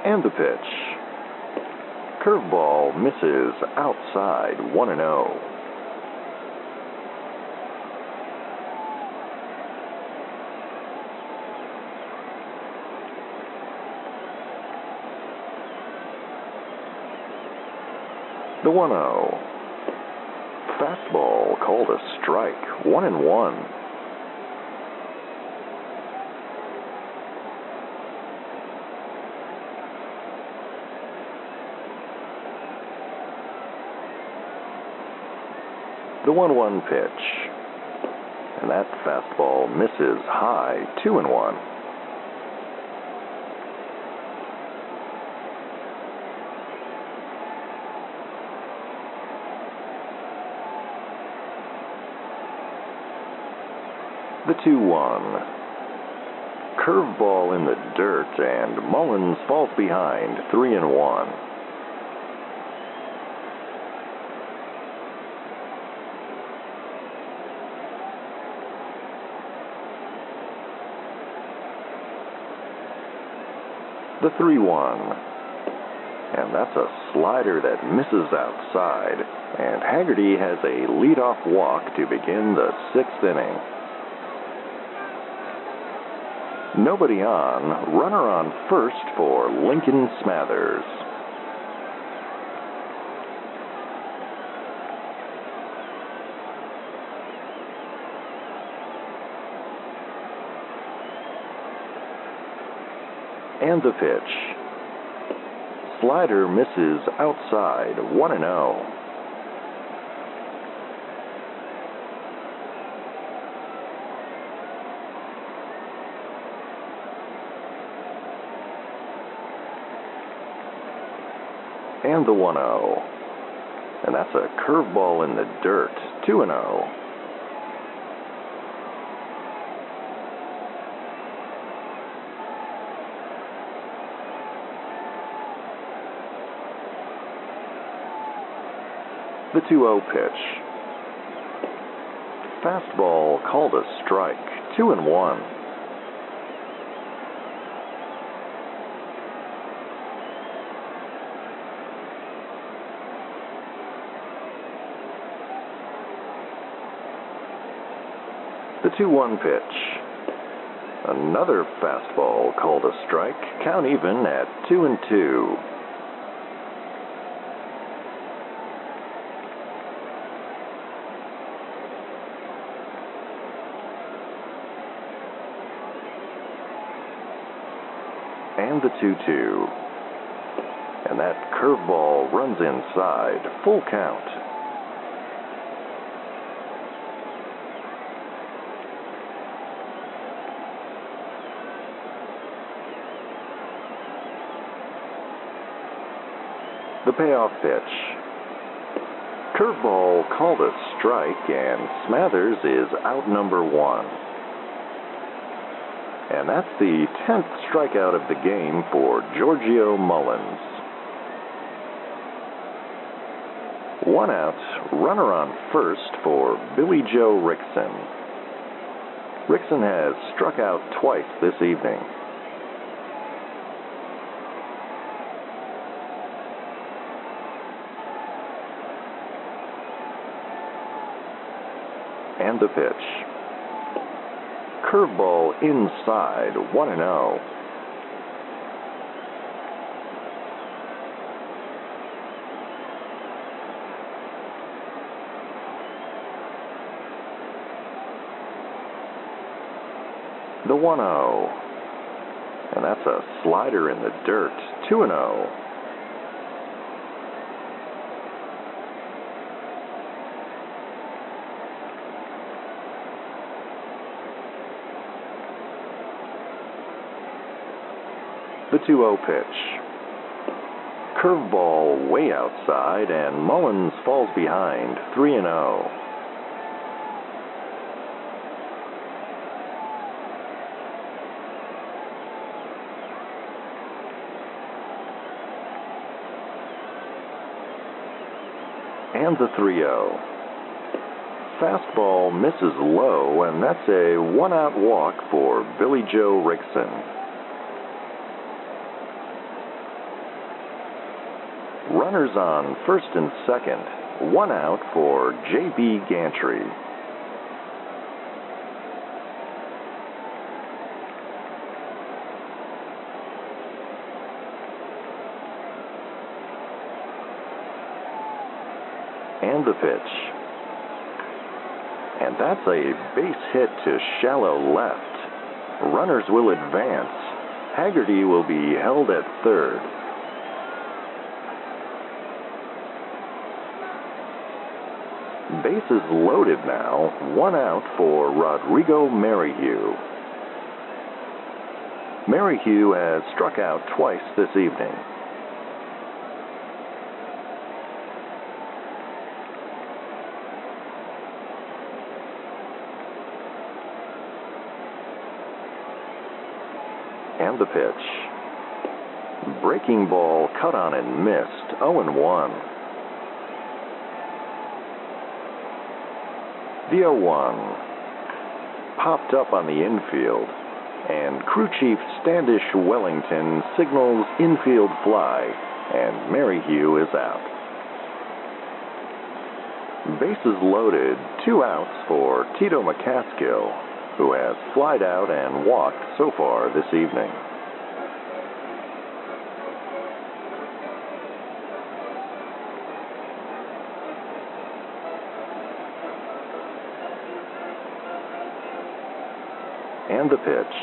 And the pitch. Curveball misses outside 1 and oh. 0. The 1 0. Fastball called a strike. 1 and 1. The 1 1 pitch. And that fastball misses high. 2 and 1. The 2 1. Curveball in the dirt, and Mullins falls behind 3 and 1. The 3 1. And that's a slider that misses outside, and Haggerty has a leadoff walk to begin the sixth inning. Nobody on, runner on first for Lincoln Smathers. And the pitch. Slider misses outside 1 and 0. and the 1 0. And that's a curveball in the dirt, 2 0. The 2 0 pitch. Fastball called a strike, 2 and 1. The 2 1 pitch. Another fastball called a strike, count even at 2 and 2. And the 2 2. And that curveball runs inside, full count. The payoff pitch. Curveball called a strike, and Smathers is out number one. And that's the 10th strikeout of the game for Giorgio Mullins. One out, runner on first for Billy Joe Rickson. Rickson has struck out twice this evening. And the pitch. Curveball inside, 1 0. The 1 0. And that's a slider in the dirt, 2 0. The 2 0 pitch. Curveball way outside, and Mullins falls behind 3 0. And the 3 0. Fastball misses low, and that's a one out walk for Billy Joe Rickson. Runners on first and second, one out for J.B. Gantry. And the pitch. And that's a base hit to shallow left. Runners will advance. Haggerty will be held at third. Bases loaded now, one out for Rodrigo Merrihew. Merrihew has struck out twice this evening. And the pitch. Breaking ball cut on and missed, 0 1. The 0 1 popped up on the infield, and crew chief Standish Wellington signals infield fly, and Merrihew is out. Bases loaded, two outs for Tito McCaskill, who has flied out and walked so far this evening. And the pitch.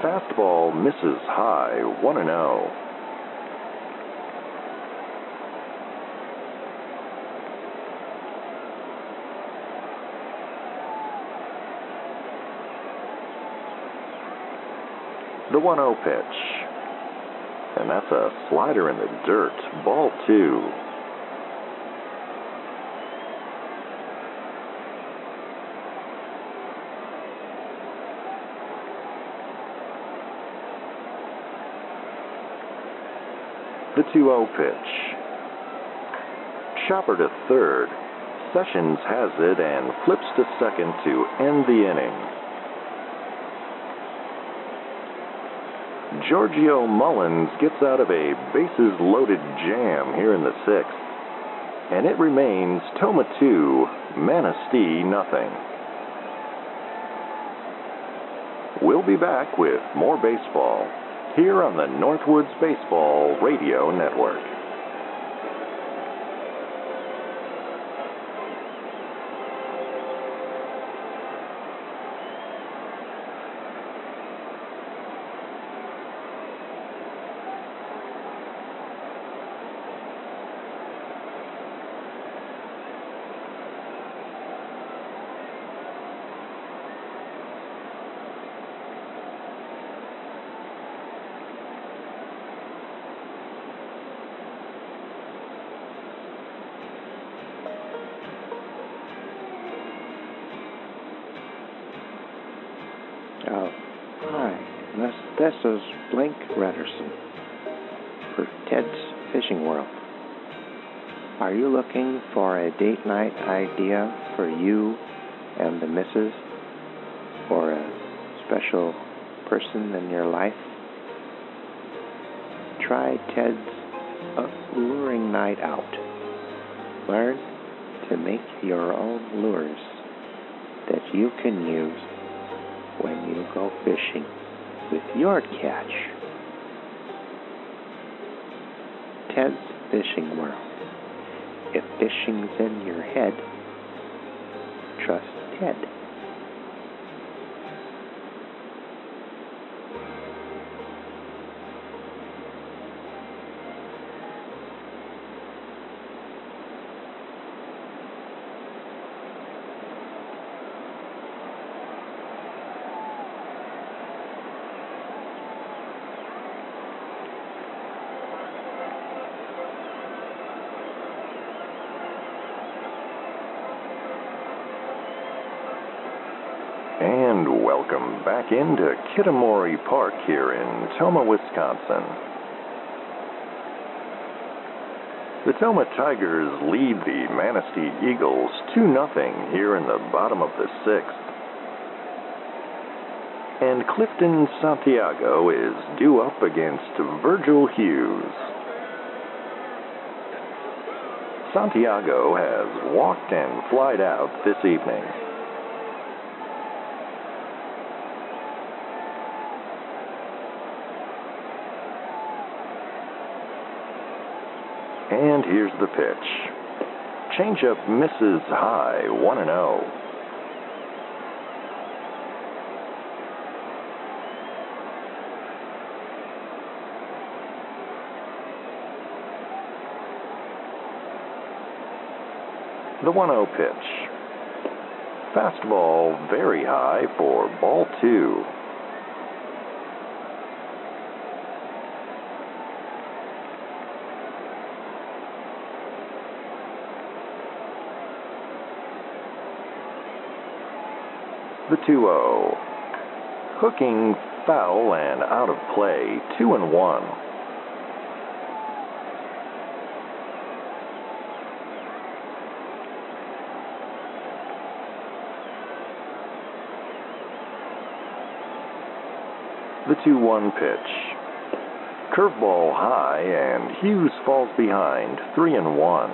Fastball misses high, 1 and 0. The 1 0 pitch. And that's a slider in the dirt, ball two. The 2 0 pitch. Chopper to third. Sessions has it and flips to second to end the inning. Giorgio Mullins gets out of a bases loaded jam here in the sixth. And it remains Tomah 2, Manistee nothing. We'll be back with more baseball here on the Northwoods Baseball Radio Network. Oh, hi. And is Blink Redderson for Ted's Fishing World. Are you looking for a date night idea for you and the missus or a special person in your life? Try Ted's Luring Night Out. Learn to make your own lures that you can use when you go fishing with your catch. Ted's Fishing World. If fishing's in your head, trust Ted. Back into Kitamori Park here in Tomah, Wisconsin. The Tomah Tigers lead the Manistee Eagles 2 0 here in the bottom of the sixth. And Clifton Santiago is due up against Virgil Hughes. Santiago has walked and flied out this evening. And here's the pitch. Changeup misses high, 1 and 0. The 1 0 pitch. Fastball very high for ball two. The 2 0. Hooking foul and out of play, 2 and 1. The 2 1 pitch. Curveball high, and Hughes falls behind, 3 and 1.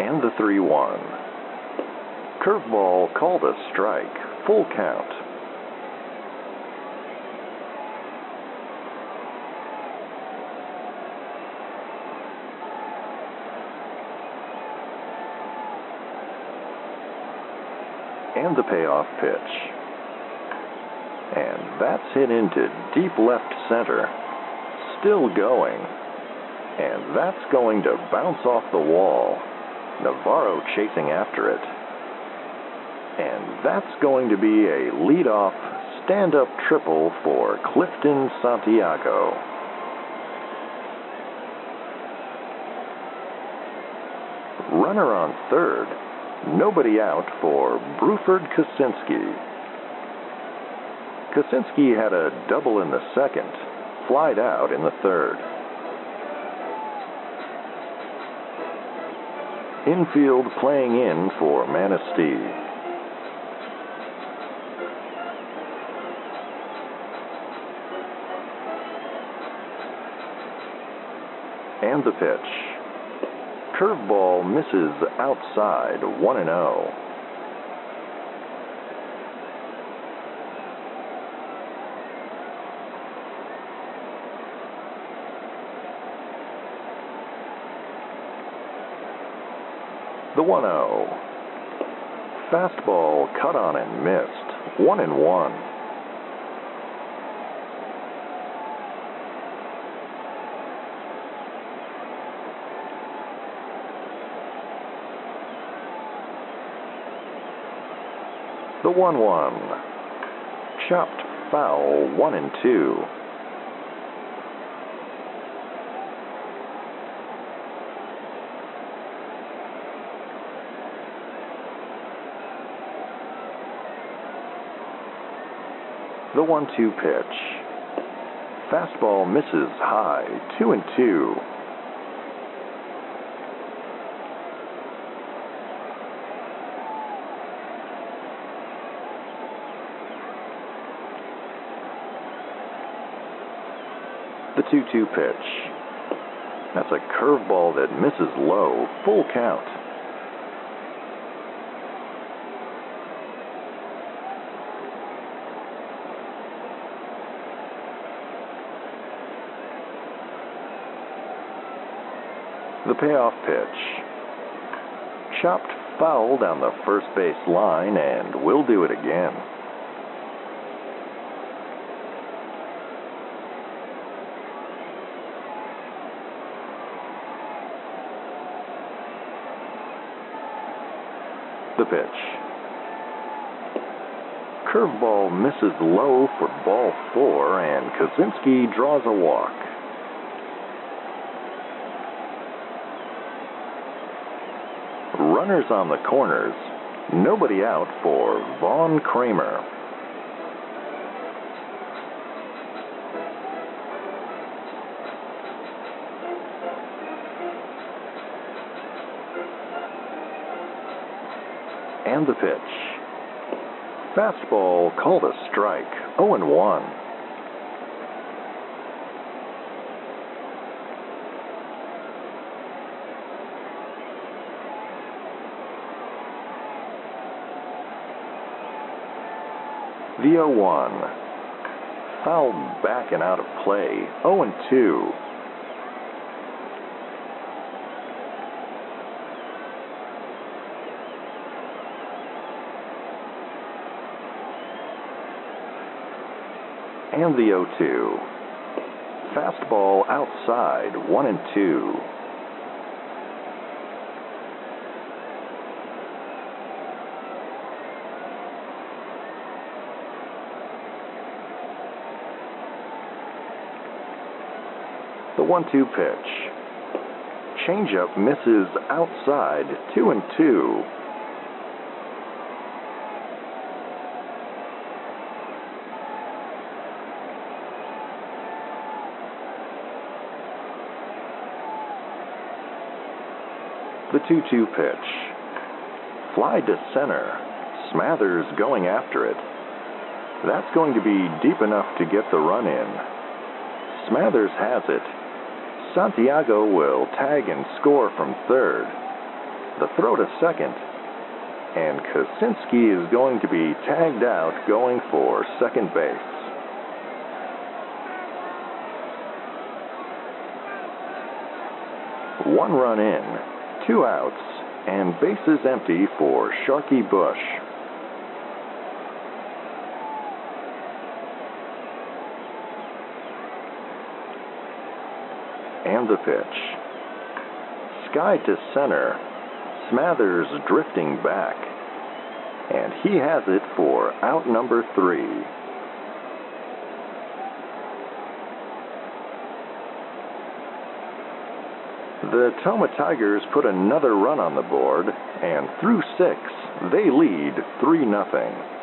And the 3 1. Curveball called a strike, full count. and the payoff pitch. And that's hit into deep left center. Still going. And that's going to bounce off the wall. Navarro chasing after it. And that's going to be a leadoff stand up triple for Clifton Santiago. Runner on third. Nobody out for Bruford Kosinski. Kosinski had a double in the second, flied out in the third. Infield playing in for Manistee. And the pitch. Curveball misses outside, 1 and 0. The 1 0. Fastball cut on and missed, 1 and 1. The 1 1. Chopped foul, 1 and 2. The one two pitch. Fastball misses high, two and two. The 2 2 pitch. That's a curveball that misses low, full count. The payoff pitch. Chopped foul down the first base line, and we'll do it again. The pitch. Curveball misses low for ball four, and Kaczynski draws a walk. Runners on the corners. Nobody out for Vaughn Kramer. And the pitch. Fastball called a strike, 0 1. The 0 1. Fouled back and out of play, 0 2. and the 0 2. Fastball outside, 1 and 2. 1 2 pitch. Changeup misses outside, 2 and 2. The 2 2 pitch. Fly to center. Smathers going after it. That's going to be deep enough to get the run in. Smathers has it. Santiago will tag and score from third. The throw to second. And Kaczynski is going to be tagged out going for second base. One run in, two outs, and bases empty for Sharky Bush. And the pitch. Sky to center. Smathers drifting back. And he has it for out number three. The Tomah Tigers put another run on the board, and through six, they lead 3 0.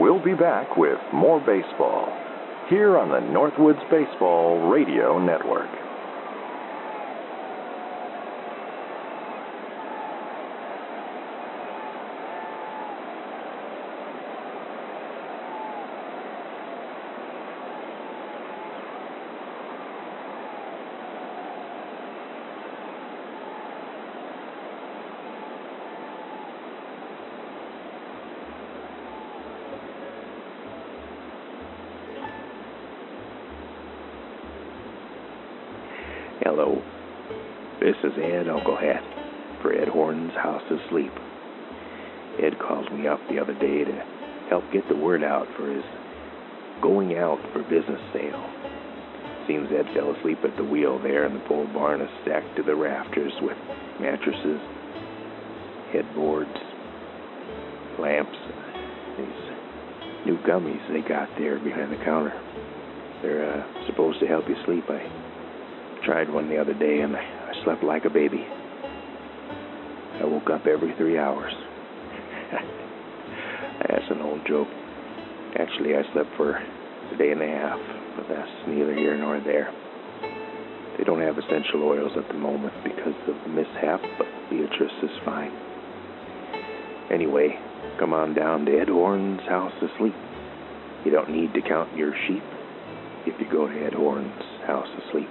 We'll be back with more baseball here on the Northwoods Baseball Radio Network. The other day to help get the word out for his going out for business sale. Seems Ed fell asleep at the wheel there, and the pole barn is stacked to the rafters with mattresses, headboards, lamps, these new gummies they got there behind the counter. They're uh, supposed to help you sleep. I tried one the other day and I slept like a baby. I woke up every three hours. *laughs* joke. Actually, I slept for a day and a half, but that's neither here nor there. They don't have essential oils at the moment because of the mishap, but Beatrice is fine. Anyway, come on down to Ed Horn's house to sleep. You don't need to count your sheep if you go to Ed Horn's house to sleep.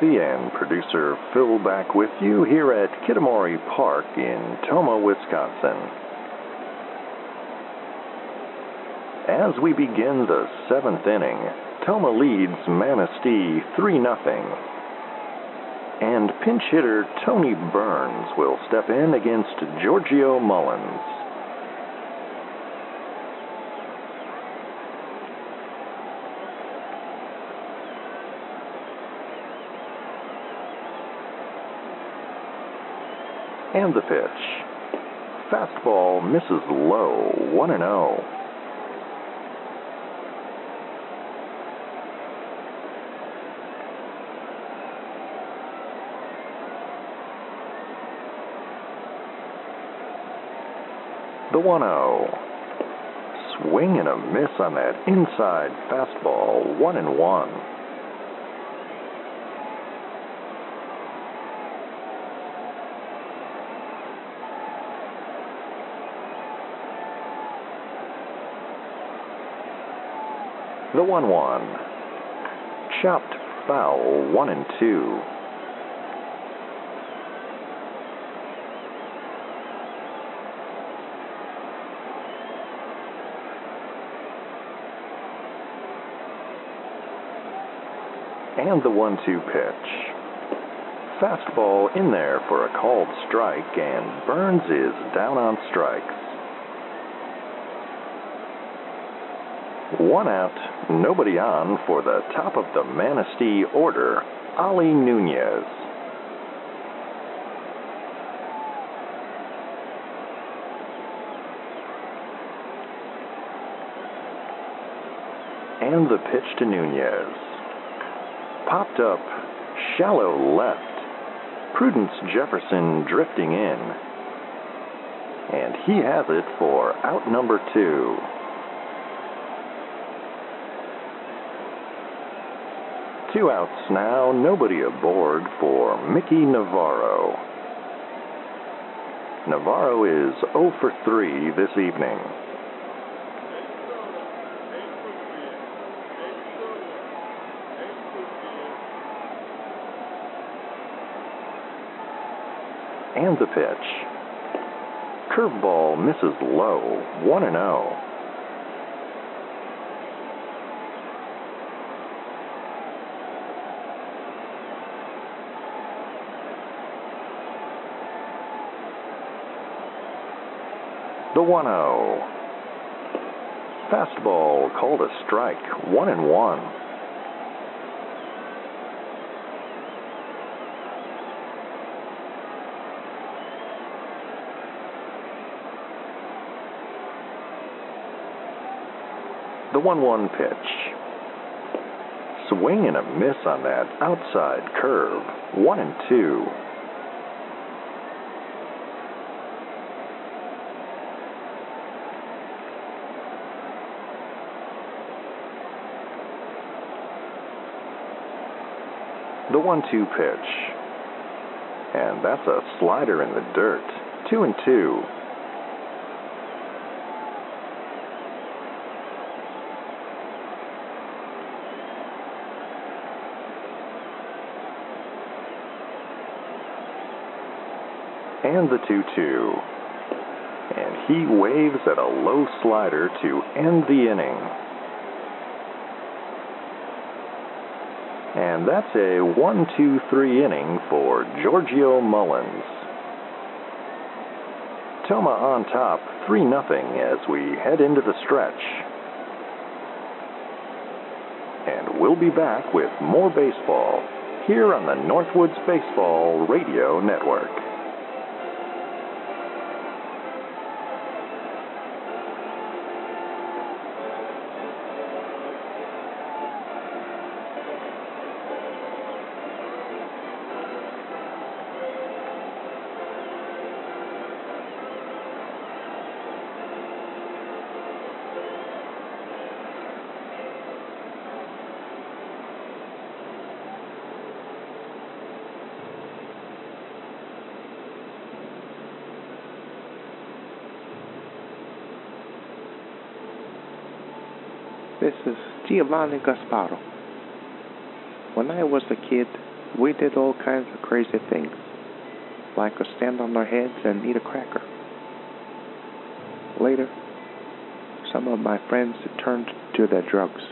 McCarthy and producer Phil back with you here at Kitamori Park in Tomah, Wisconsin. As we begin the seventh inning, Tomah leads Manistee 3 0. And pinch hitter Tony Burns will step in against Giorgio Mullins. And the pitch. Fastball misses low, 1 0. The 1 0. Swing and a miss on that inside fastball, 1 and 1. The 1 1. Chopped foul, 1 and 2. And the 1 2 pitch. Fastball in there for a called strike, and Burns is down on strikes. One out, nobody on for the top of the Manistee order, Ali Nunez. And the pitch to Nunez. Popped up, shallow left. Prudence Jefferson drifting in. And he has it for out number two. Two outs now, nobody aboard for Mickey Navarro. Navarro is 0 for 3 this evening. And the pitch. Curveball misses low, 1 and 0. The 1 0. Fastball called a strike, 1 and 1. The 1 1 pitch. Swing and a miss on that outside curve, 1 and 2. The one two pitch. And that's a slider in the dirt. Two and two. And the 2 2. And he waves at a low slider to end the inning. And that's a 1 2 3 inning for Giorgio Mullins. Tomah on top 3 0 as we head into the stretch. And we'll be back with more baseball here on the Northwoods Baseball Radio Network. Giovanni Gasparo. When I was a kid, we did all kinds of crazy things, like stand on our heads and eat a cracker. Later, some of my friends turned to their drugs,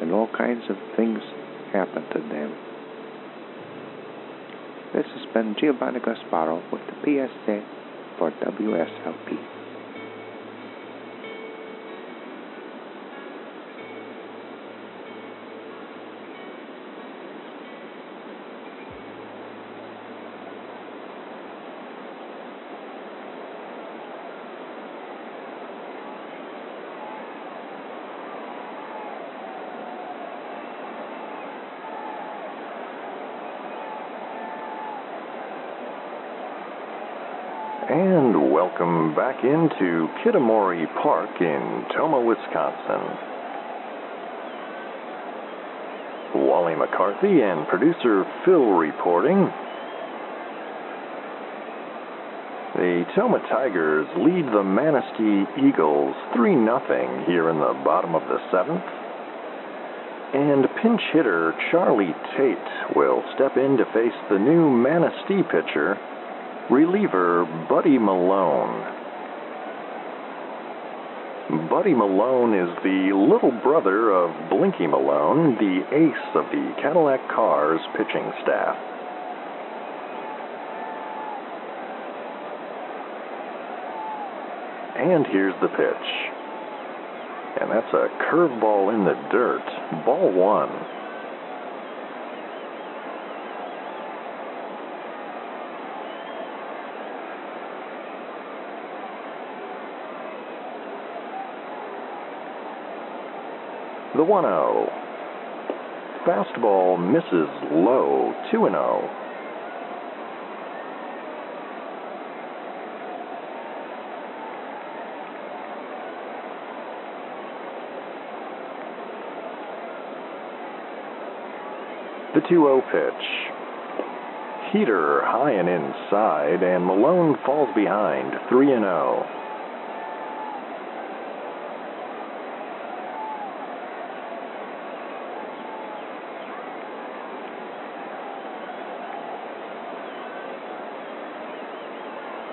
and all kinds of things happened to them. This has been Giovanni Gasparo with the PSA for WSLP. And welcome back into Kitamori Park in Tomah, Wisconsin. Wally McCarthy and producer Phil reporting. The Tomah Tigers lead the Manistee Eagles 3 0 here in the bottom of the seventh. And pinch hitter Charlie Tate will step in to face the new Manistee pitcher, reliever Buddy Malone. Buddy Malone is the little brother of Blinky Malone, the ace of the Cadillac Cars pitching staff. And here's the pitch. And that's a curveball in the dirt. Ball one. The 1 0. Fastball misses low, 2 0. The 2 0 pitch. Heater high and inside, and Malone falls behind 3 0.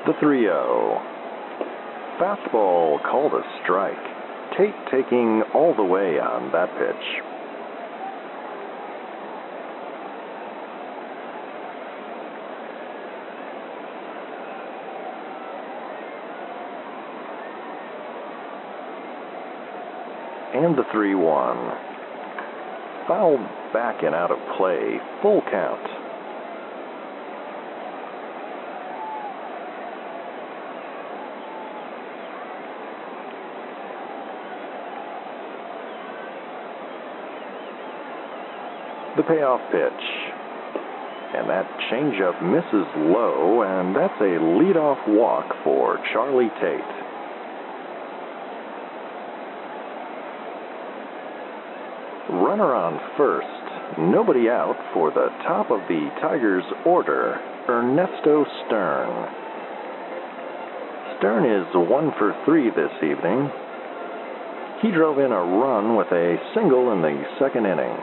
The 3 0. Fastball called a strike. Tate taking all the way on that pitch. And the 3 1. Foul back and out of play. Full count. The payoff pitch. And that changeup misses low, and that's a leadoff walk for Charlie Tate. Runner on first, nobody out for the top of the Tigers' order, Ernesto Stern. Stern is one for three this evening. He drove in a run with a single in the second inning.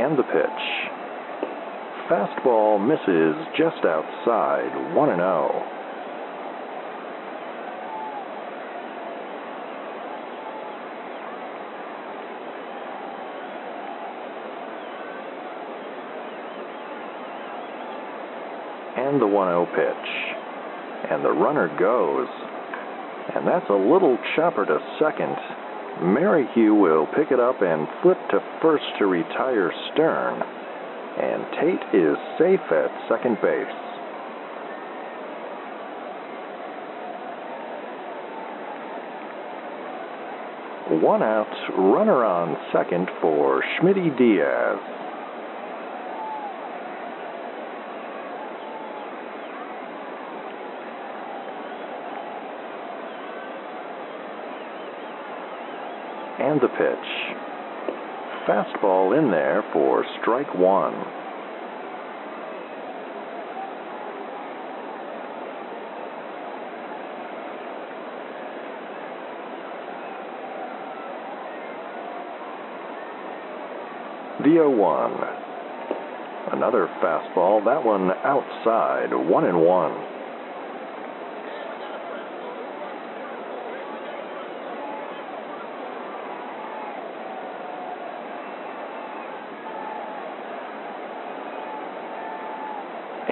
And the pitch. fastball misses just outside 1 and oh. 0. And the 1 0 pitch. And the runner goes. And that's a little chopper to second. Merrihew will pick it up and flip to first to retire Stern. And Tate is safe at second base. One out, runner on second for Schmitty Diaz. And the pitch. Fastball in there for strike one. The 0 1. Another fastball, that one outside, 1 and 1.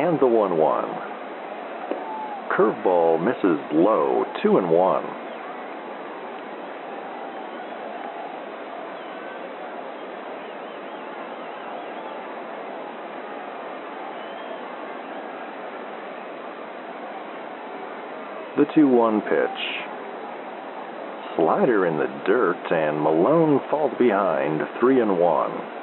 And the 1 1. Curveball misses low, 2 and 1. The 2 1 pitch. Slider in the dirt, and Malone falls behind 3 and 1.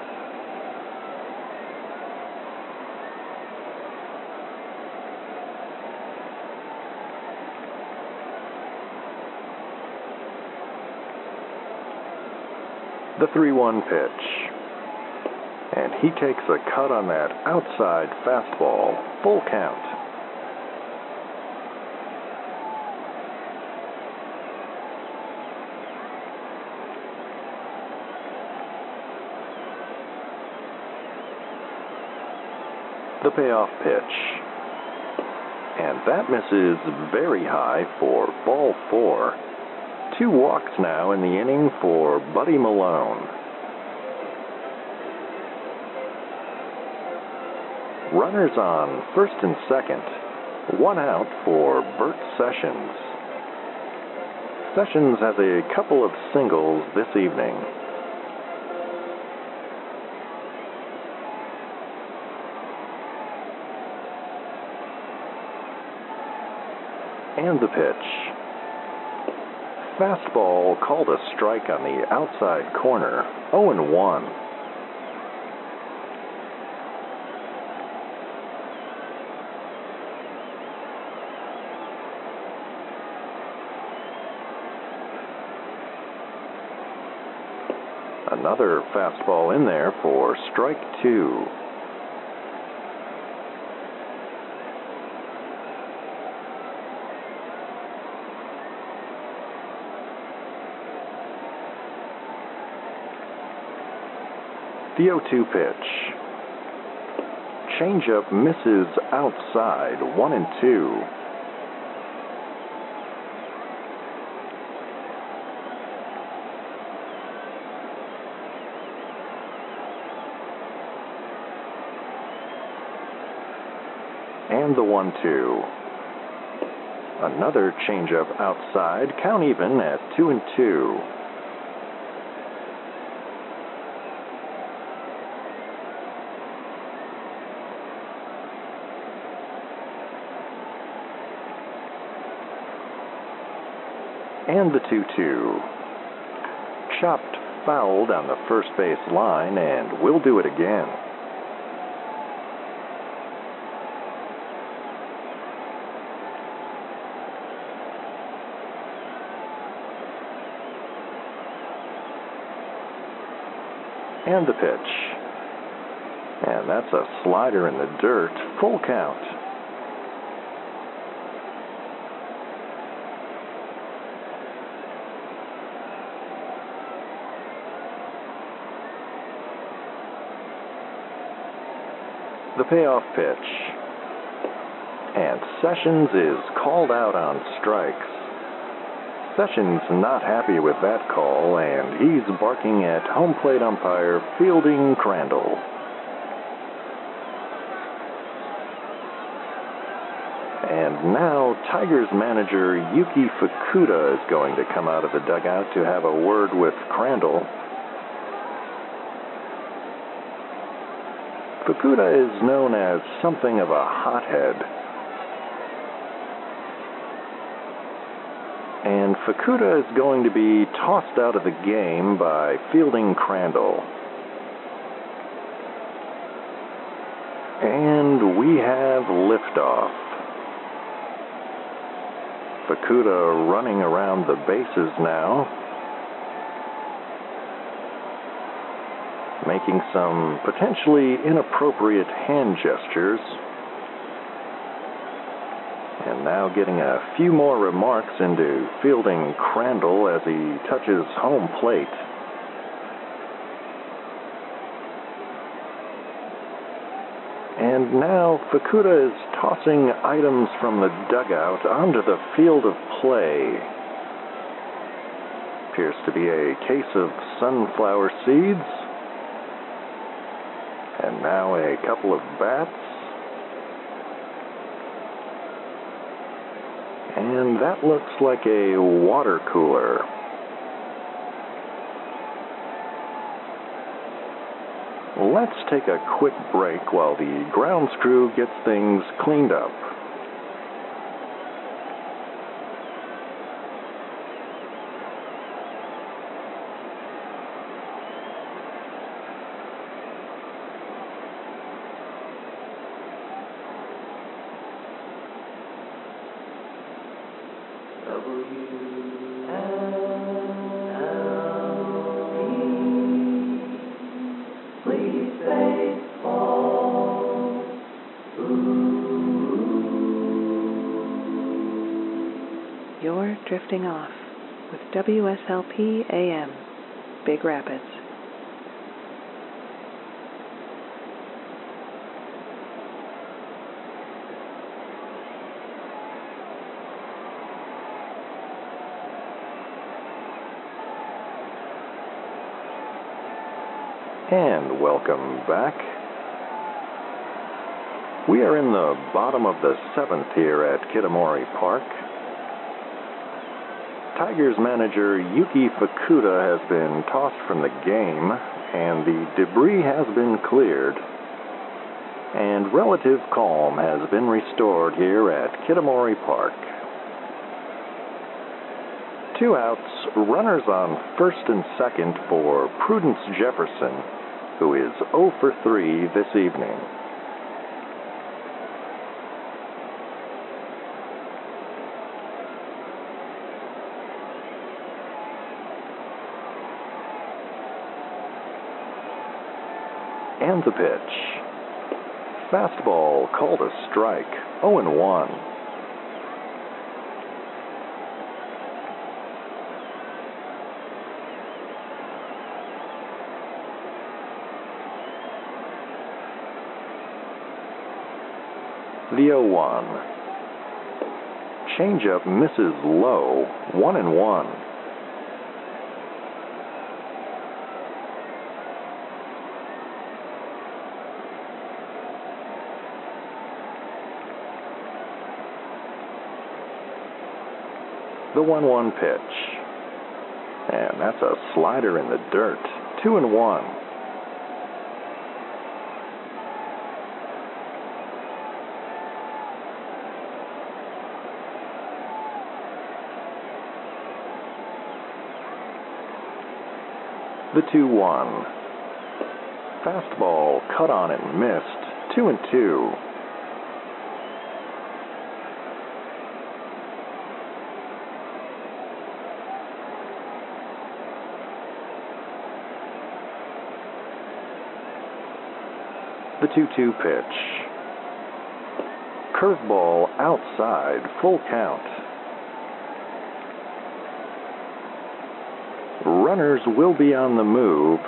The 3 1 pitch. And he takes a cut on that outside fastball. Full count. The payoff pitch. And that misses very high for ball four. Two walks now in the inning for Buddy Malone. Runners on first and second. One out for Bert Sessions. Sessions has a couple of singles this evening. And the pitch. Fastball called a strike on the outside corner, 0 1. Another fastball in there for strike two. The 0 2 pitch. Changeup misses outside, 1 and 2. And the 1 2. Another changeup outside, count even at 2 and 2. And the 2 2. Chopped foul down the first base line, and we'll do it again. And the pitch. And that's a slider in the dirt, full count. The payoff pitch. And Sessions is called out on strikes. Sessions not happy with that call, and he's barking at home plate umpire Fielding Crandall. And now Tigers manager Yuki Fukuda is going to come out of the dugout to have a word with Crandall. Fukuda is known as something of a hothead. And Fukuda is going to be tossed out of the game by Fielding Crandall. And we have liftoff. Fukuda running around the bases now. Making some potentially inappropriate hand gestures. And now getting a few more remarks into fielding Crandall as he touches home plate. And now Fukuda is tossing items from the dugout onto the field of play. Appears to be a case of sunflower seeds. And now a couple of bats. And that looks like a water cooler. Let's take a quick break while the grounds crew gets things cleaned up. You're off with WSLP AM, Big Rapids. And welcome back. We are in the bottom of the seventh here at Kitamori Park. Tigers manager Yuki Fukuda has been tossed from the game, and the debris has been cleared. And relative calm has been restored here at Kitamori Park. Two outs, runners on first and second for Prudence Jefferson, who is 0 for 3 this evening. And the pitch. Fastball called a strike, 0 and 1. The 0 1. Changeup misses low, 1 and 1. The 1 1 pitch. And that's a slider in the dirt. 2 and 1. The 2 1. Fastball cut on and missed. 2 and 2. The 2 2 pitch. Curveball outside, full count. Runners will be on the move.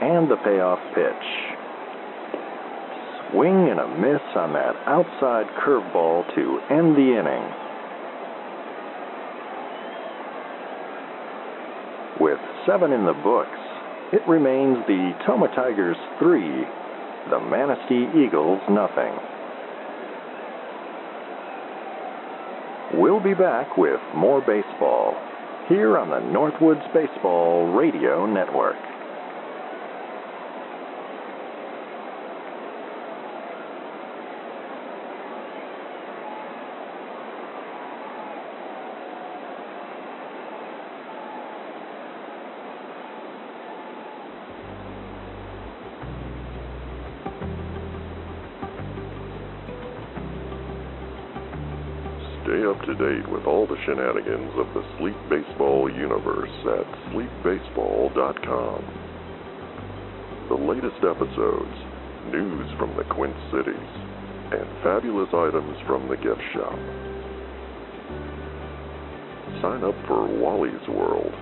And the payoff pitch. Swing and a miss on that outside curveball to end the inning. With seven in the books, it remains the Tomah Tigers three, the Manistee Eagles nothing. We'll be back with more baseball here on the Northwoods Baseball Radio Network. Date with all the shenanigans of the Sleep Baseball universe at sleepbaseball.com. The latest episodes, news from the Quint Cities, and fabulous items from the gift shop. Sign up for Wally's World,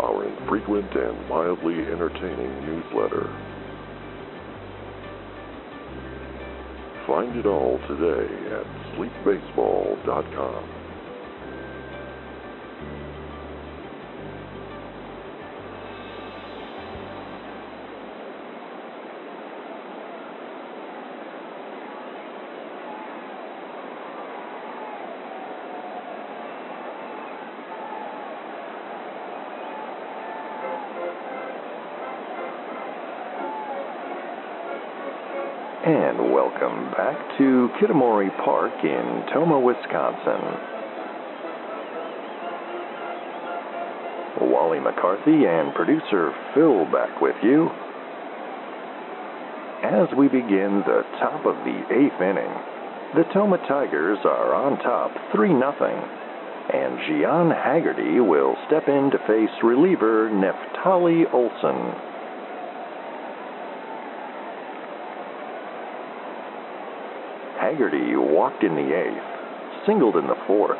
our infrequent and mildly entertaining newsletter. Find it all today at sleepbaseball.com. Kitamori Park in Tomah, Wisconsin. Wally McCarthy and producer Phil back with you. As we begin the top of the eighth inning, the Tomah Tigers are on top 3 0, and Gian Haggerty will step in to face reliever Neftali Olson. Haggerty walked in the eighth, singled in the fourth.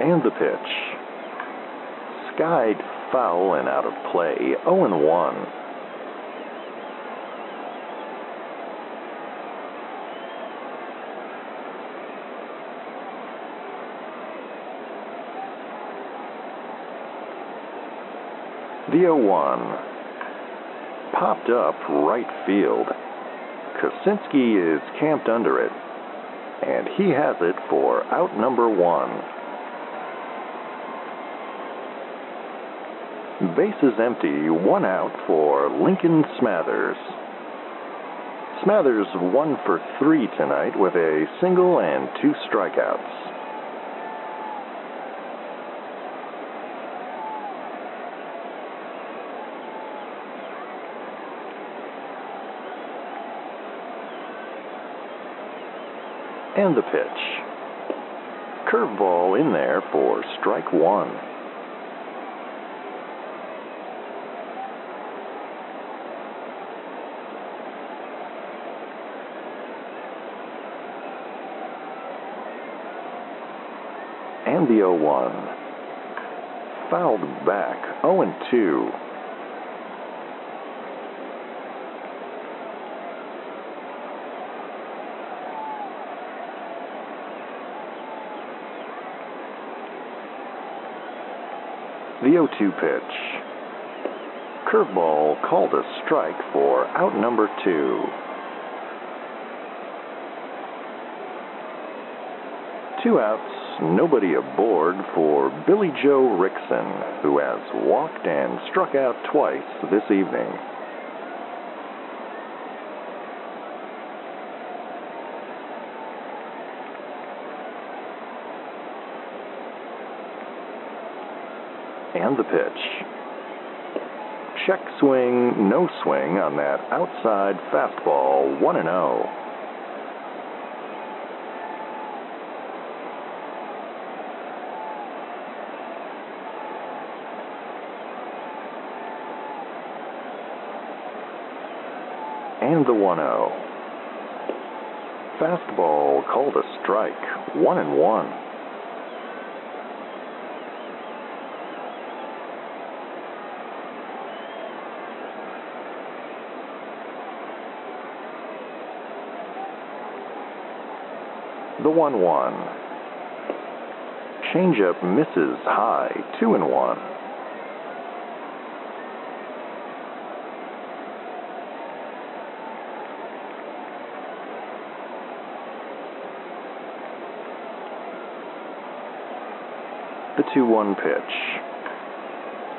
And the pitch. Skied foul and out of play, 0 1. The 0 1 popped up right field. Kosinski is camped under it, and he has it for out number one. Bases empty, one out for Lincoln Smathers. Smathers one for three tonight with a single and two strikeouts. And the pitch. Curveball in there for strike one. And the 0 1. Fouled back 0 2. The 0 2 pitch. Curveball called a strike for out number two. Two outs, nobody aboard for Billy Joe Rickson, who has walked and struck out twice this evening. And the pitch. Check swing, no swing on that outside fastball, 1 0. And the 1 0. fastball called a strike, one and one. The 1 1. Changeup misses high, 2 and 1. The 2 1 pitch.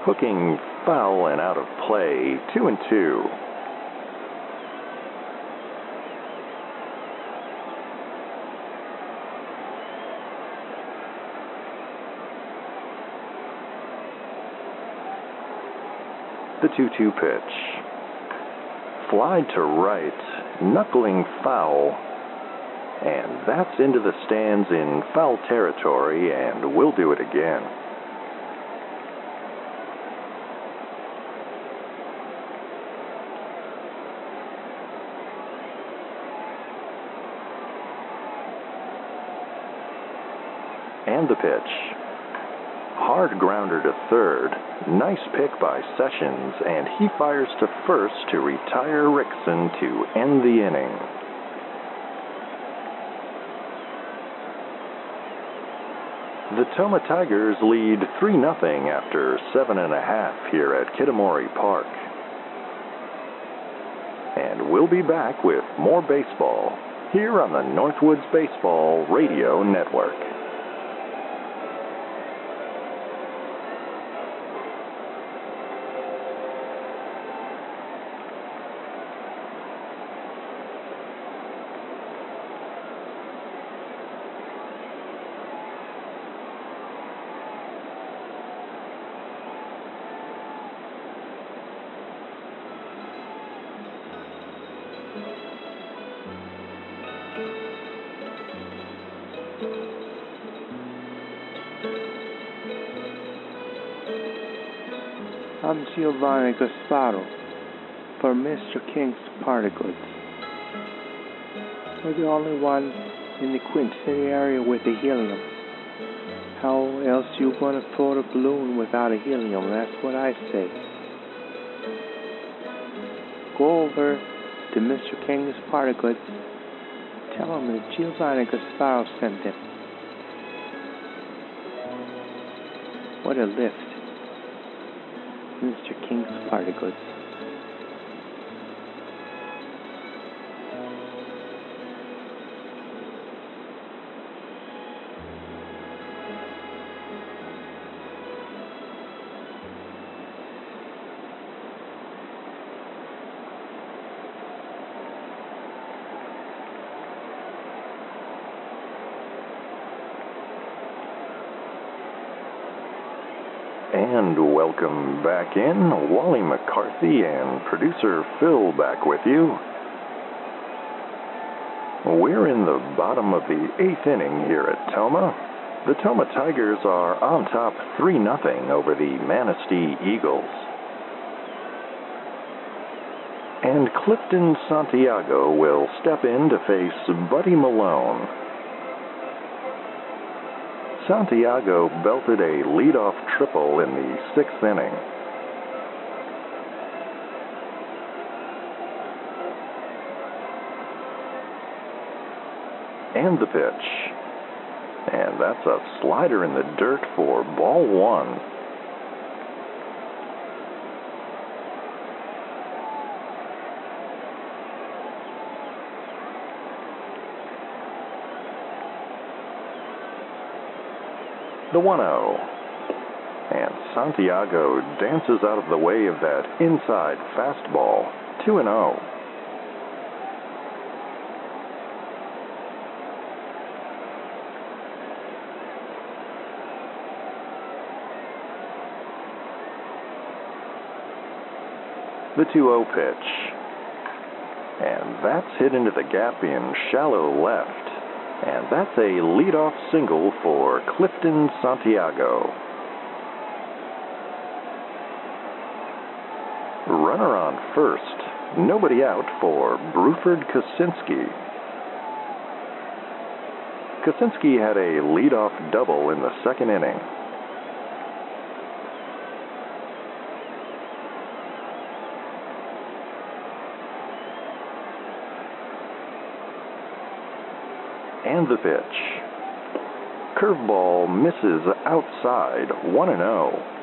Hooking foul and out of play, 2 and 2. The 2 2 pitch. Fly to right, knuckling foul, and that's into the stands in foul territory, and we'll do it again. And the pitch. Hard grounder to third. Nice pick by Sessions, and he fires to first to retire Rickson to end the inning. The Tomah Tigers lead 3 0 after 7.5 here at Kitamori Park. And we'll be back with more baseball here on the Northwoods Baseball Radio Network. Giovanni Gasparo for Mr. King's Party Goods. We're the only one in the Quint City area with a helium. How else you gonna float a balloon without a helium? That's what I say. Go over to Mr. King's Party Goods. Tell him that Giovanni Gasparo sent him. What a lift. Mr. back in. Wally McCarthy and producer Phil back with you. We're in the bottom of the eighth inning here at Tomah. The Tomah Tigers are on top 3 0 over the Manistee Eagles. And Clifton Santiago will step in to face Buddy Malone. Santiago belted a leadoff triple in the sixth inning. And the pitch. And that's a slider in the dirt for ball one. the 1 0. Santiago dances out of the way of that inside fastball. 2 0. The 2 0 pitch. And that's hit into the gap in shallow left. And that's a leadoff single for Clifton Santiago. Runner on first. Nobody out for Bruford Kosinski. Kosinski had a leadoff double in the second inning. And the pitch. Curveball misses outside, 1 0.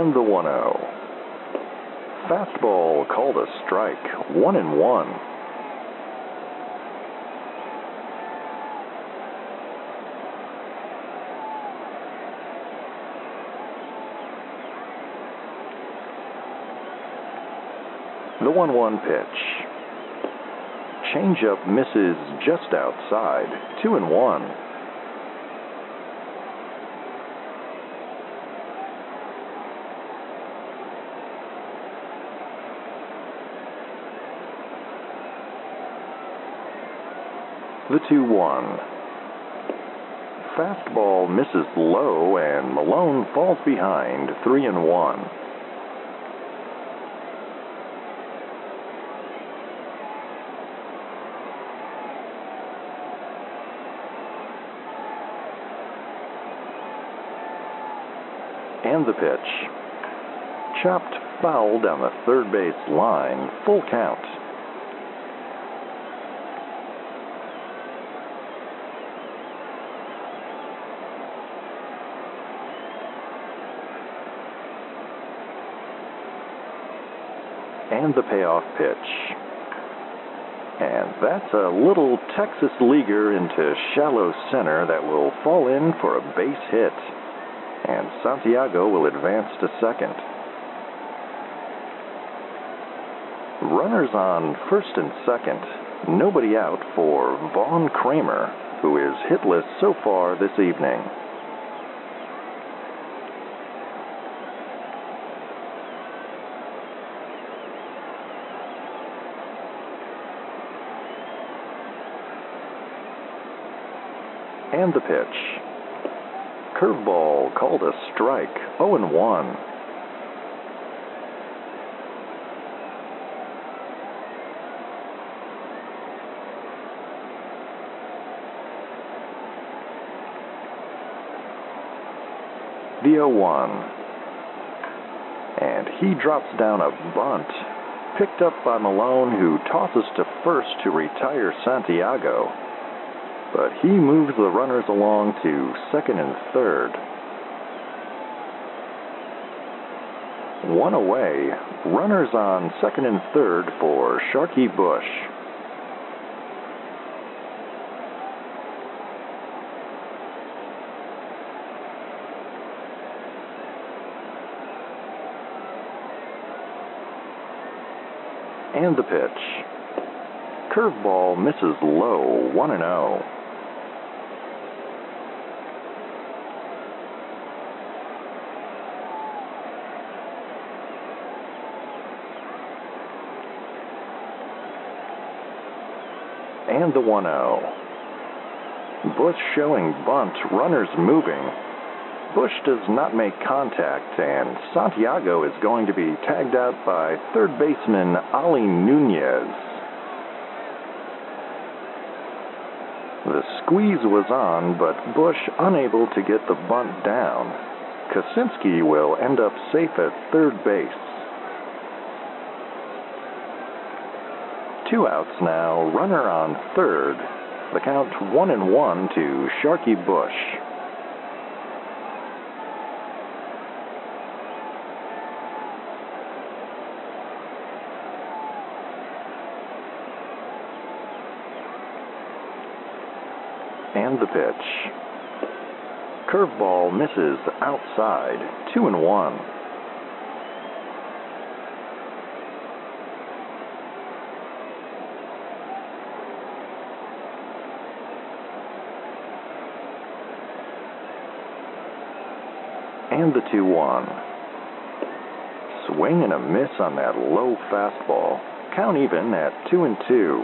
And the 1 0. Fastball called a strike, 1 and 1. The 1 1 pitch. Changeup misses just outside, 2 and 1. The 2 1. Fastball misses low, and Malone falls behind 3 and 1. And the pitch. Chopped foul down the third base line, full count. And the payoff pitch. And that's a little Texas leaguer into shallow center that will fall in for a base hit. And Santiago will advance to second. Runners on first and second. Nobody out for Vaughn Kramer, who is hitless so far this evening. And the pitch. Curveball called a strike, 0 and 1. The 0 1. And he drops down a bunt, picked up by Malone, who tosses to first to retire Santiago but he moves the runners along to second and third. One away, runners on second and third for Sharky Bush. And the pitch. Curveball misses low, 1 0. And the 1 0. Bush showing bunt, runners moving. Bush does not make contact, and Santiago is going to be tagged out by third baseman Ali Nunez. The squeeze was on, but Bush unable to get the bunt down. Kosinski will end up safe at third base. Two outs now, runner on third. The count one and one to Sharky Bush. And the pitch. Curveball misses outside, two and one. the 2 1. Swing and a miss on that low fastball. Count even at 2 and 2.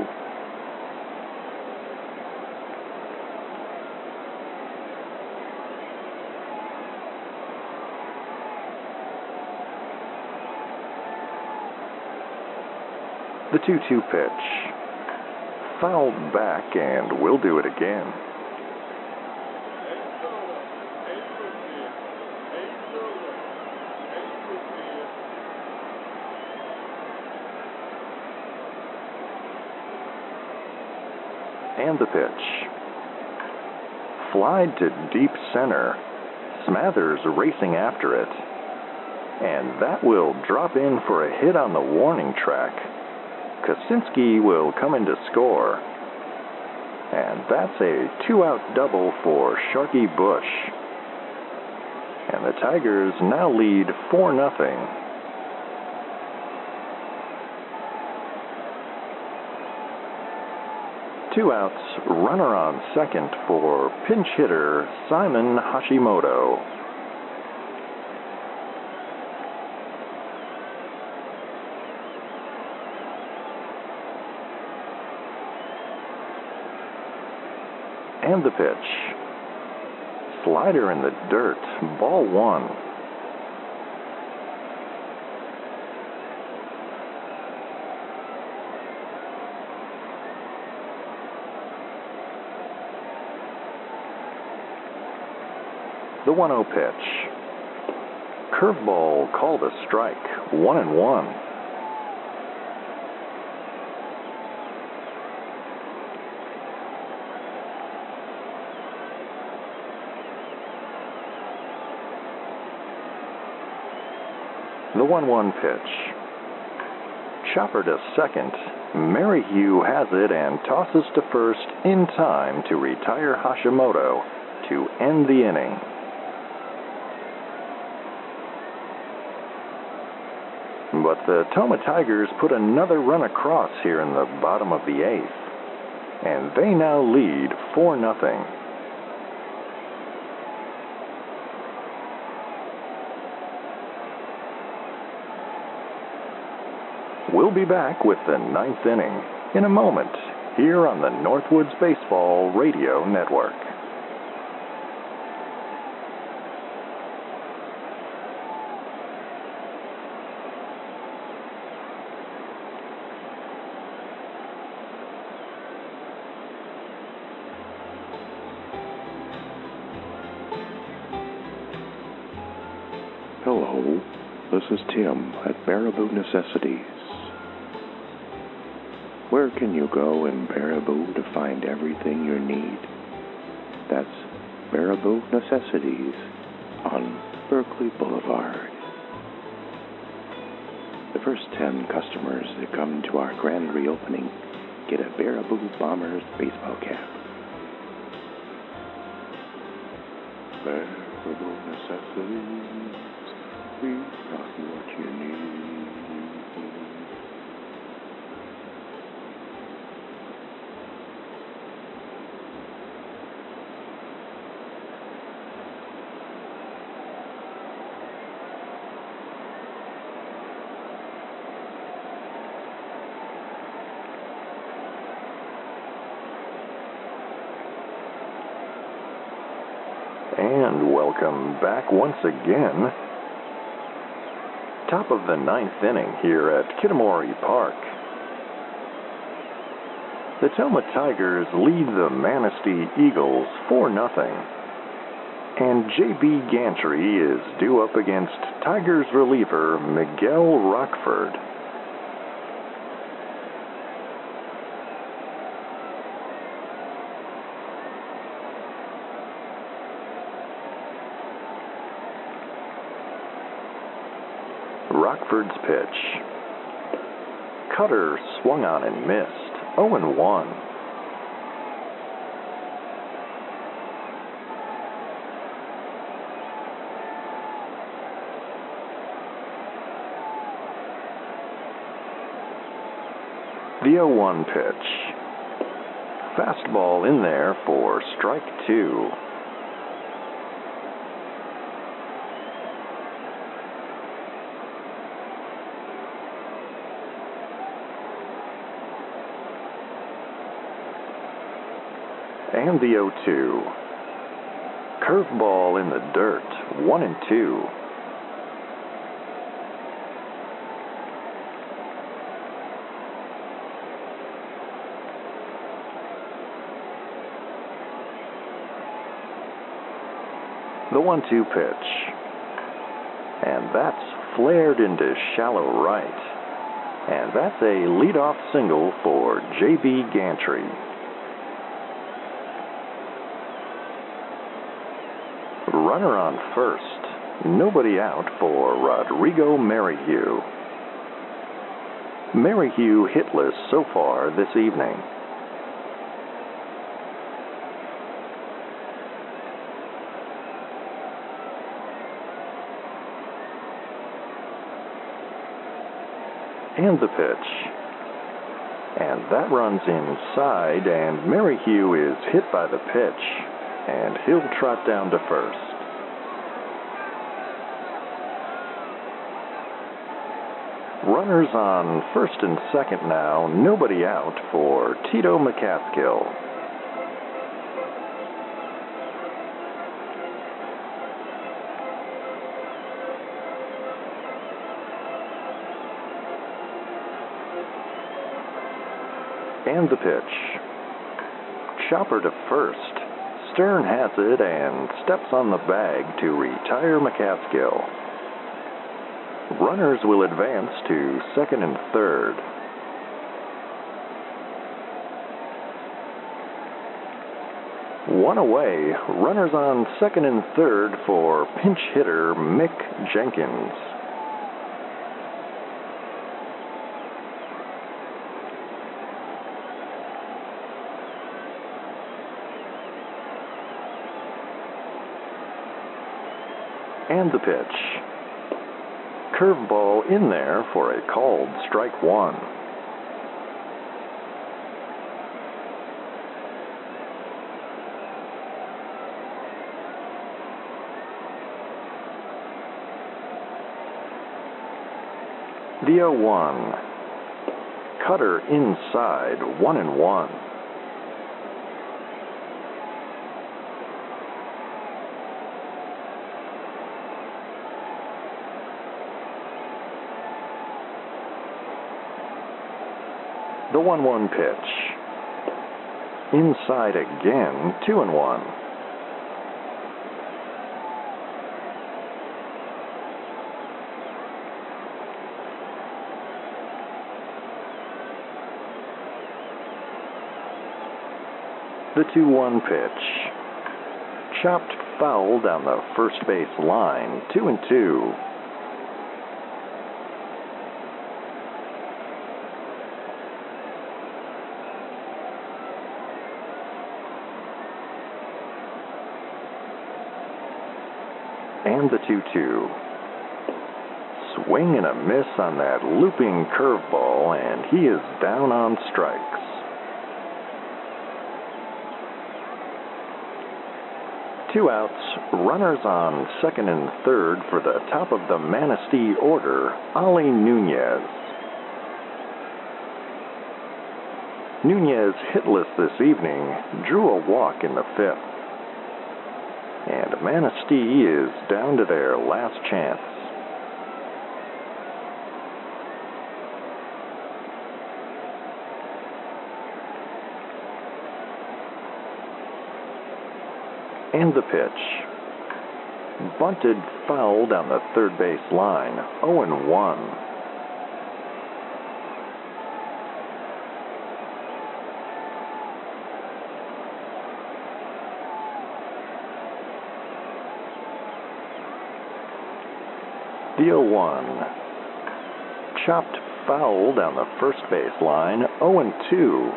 The 2 2 pitch. Fouled back and will do it again. And the pitch. Flied to deep center. Smathers racing after it. And that will drop in for a hit on the warning track. Kosinski will come in to score. And that's a two out double for Sharky Bush. And the Tigers now lead 4 0. Two outs, runner on second for pinch hitter Simon Hashimoto. And the pitch. Slider in the dirt, ball one. The 1 0 pitch. Curveball called a strike, 1 and 1. The 1 1 pitch. Chopper to second. Merrihew has it and tosses to first in time to retire Hashimoto to end the inning. But the Tomah Tigers put another run across here in the bottom of the eighth, and they now lead 4 0. We'll be back with the ninth inning in a moment here on the Northwoods Baseball Radio Network. Necessities. Where can you go in Baraboo to find everything you need? That's Baraboo Necessities on Berkeley Boulevard. The first 10 customers that come to our grand reopening get a Baraboo Bombers baseball cap. Baraboo Necessities, we got what you need. And welcome back once again. Top of the ninth inning here at Kitamori Park. The Tomah Tigers lead the Manistee Eagles 4 0. And J.B. Gantry is due up against Tigers reliever Miguel Rockford. Rockford's pitch. Cutter swung on and missed. 0 and 1. The 0 1 pitch. Fastball in there for strike two. and the 0 2. Curveball in the dirt, 1 and 2. The 1 2 pitch. And that's flared into shallow right. And that's a leadoff single for J.B. Gantry. Runner on first. Nobody out for Rodrigo Merrihew. Merrihew hitless so far this evening. And the pitch. And that runs inside, and Merrihew is hit by the pitch, and he'll trot down to first. Runners on first and second now, nobody out for Tito McCaskill. And the pitch. Chopper to first. Stern has it and steps on the bag to retire McCaskill. Runners will advance to second and third. One away, runners on second and third for pinch hitter Mick Jenkins. And the pitch. Curveball in there for a called strike one. The 0 1. Cutter inside, one and one. The 1 1 pitch. Inside again, 2 and 1. The 2 1 pitch. Chopped foul down the first base line, 2 and 2. And 2 2. Swing and a miss on that looping curveball, and he is down on strikes. Two outs, runners on second and third for the top of the Manistee order, Ali Nunez. Nunez hitless this evening, drew a walk in the fifth and Manistee is down to their last chance. And the pitch. Bunted foul down the third base line, 0 1. The 0 1. Chopped foul down the first base line, 0 2.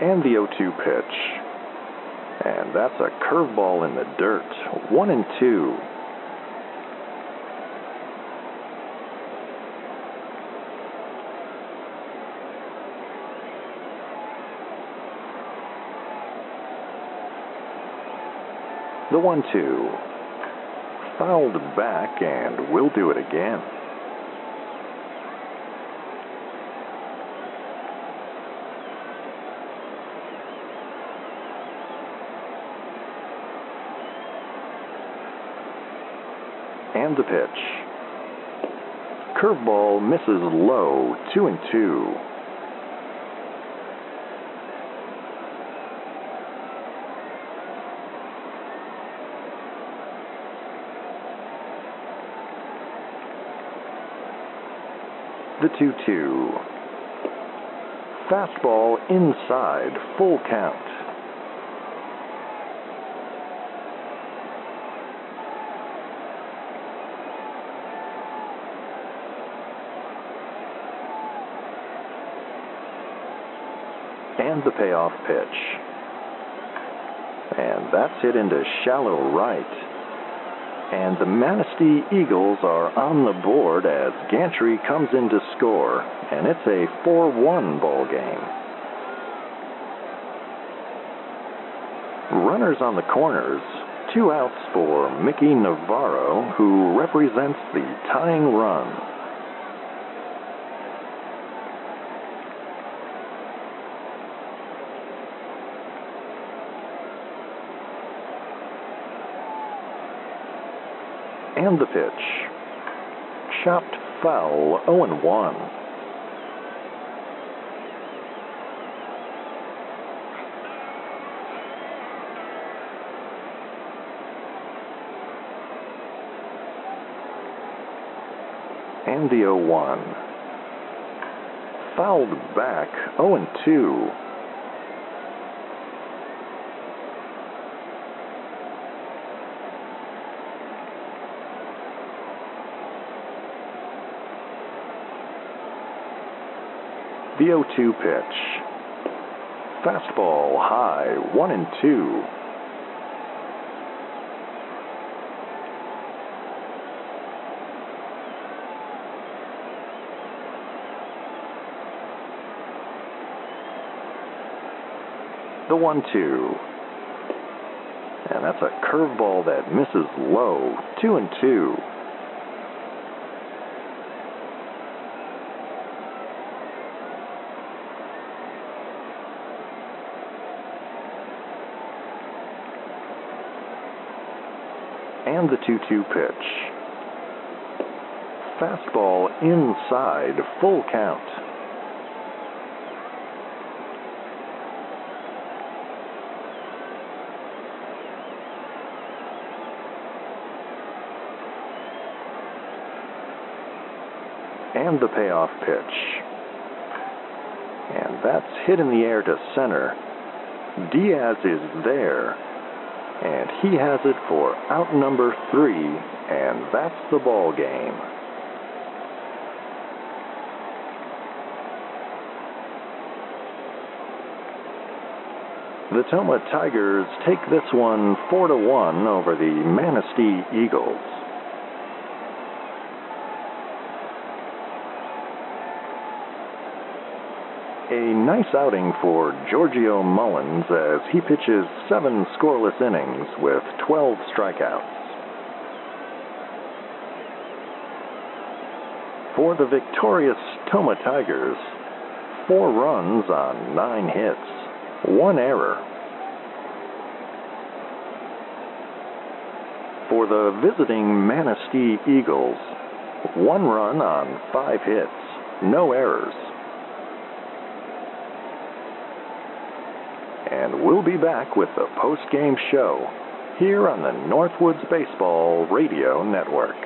And the 0 2 pitch. And that's a curveball in the dirt, 1 and 2. The 1 2. Fouled back, and we'll do it again. And the pitch. curveball misses low, 2 and 2. The 2 2. Fastball inside, full count. And the payoff pitch. And that's hit into shallow right. And the Manistee Eagles are on the board as Gantry comes in to score, and it's a 4 1 ball game. Runners on the corners, two outs for Mickey Navarro, who represents the tying run. And the pitch. Chopped foul, 0 1. And the 0 1. Fouled back, 0 2. The 0 2 pitch. Fastball high, 1 and 2. The 1 2. And that's a curveball that misses low, 2 and 2. and the 2 2 pitch. Fastball inside, full count. And the payoff pitch. And that's hit in the air to center. Diaz is there, and he has it for out number three, and that's the ball game. The Tomah Tigers take this one 4 to 1 over the Manistee Eagles. A nice outing for Giorgio Mullins as he pitches seven scoreless innings with 12 strikeouts. For the victorious Tomah Tigers, four runs on nine hits, one error. For the visiting Manistee Eagles, one run on five hits, no errors. And we'll be back with the post-game show here on the Northwoods Baseball Radio Network.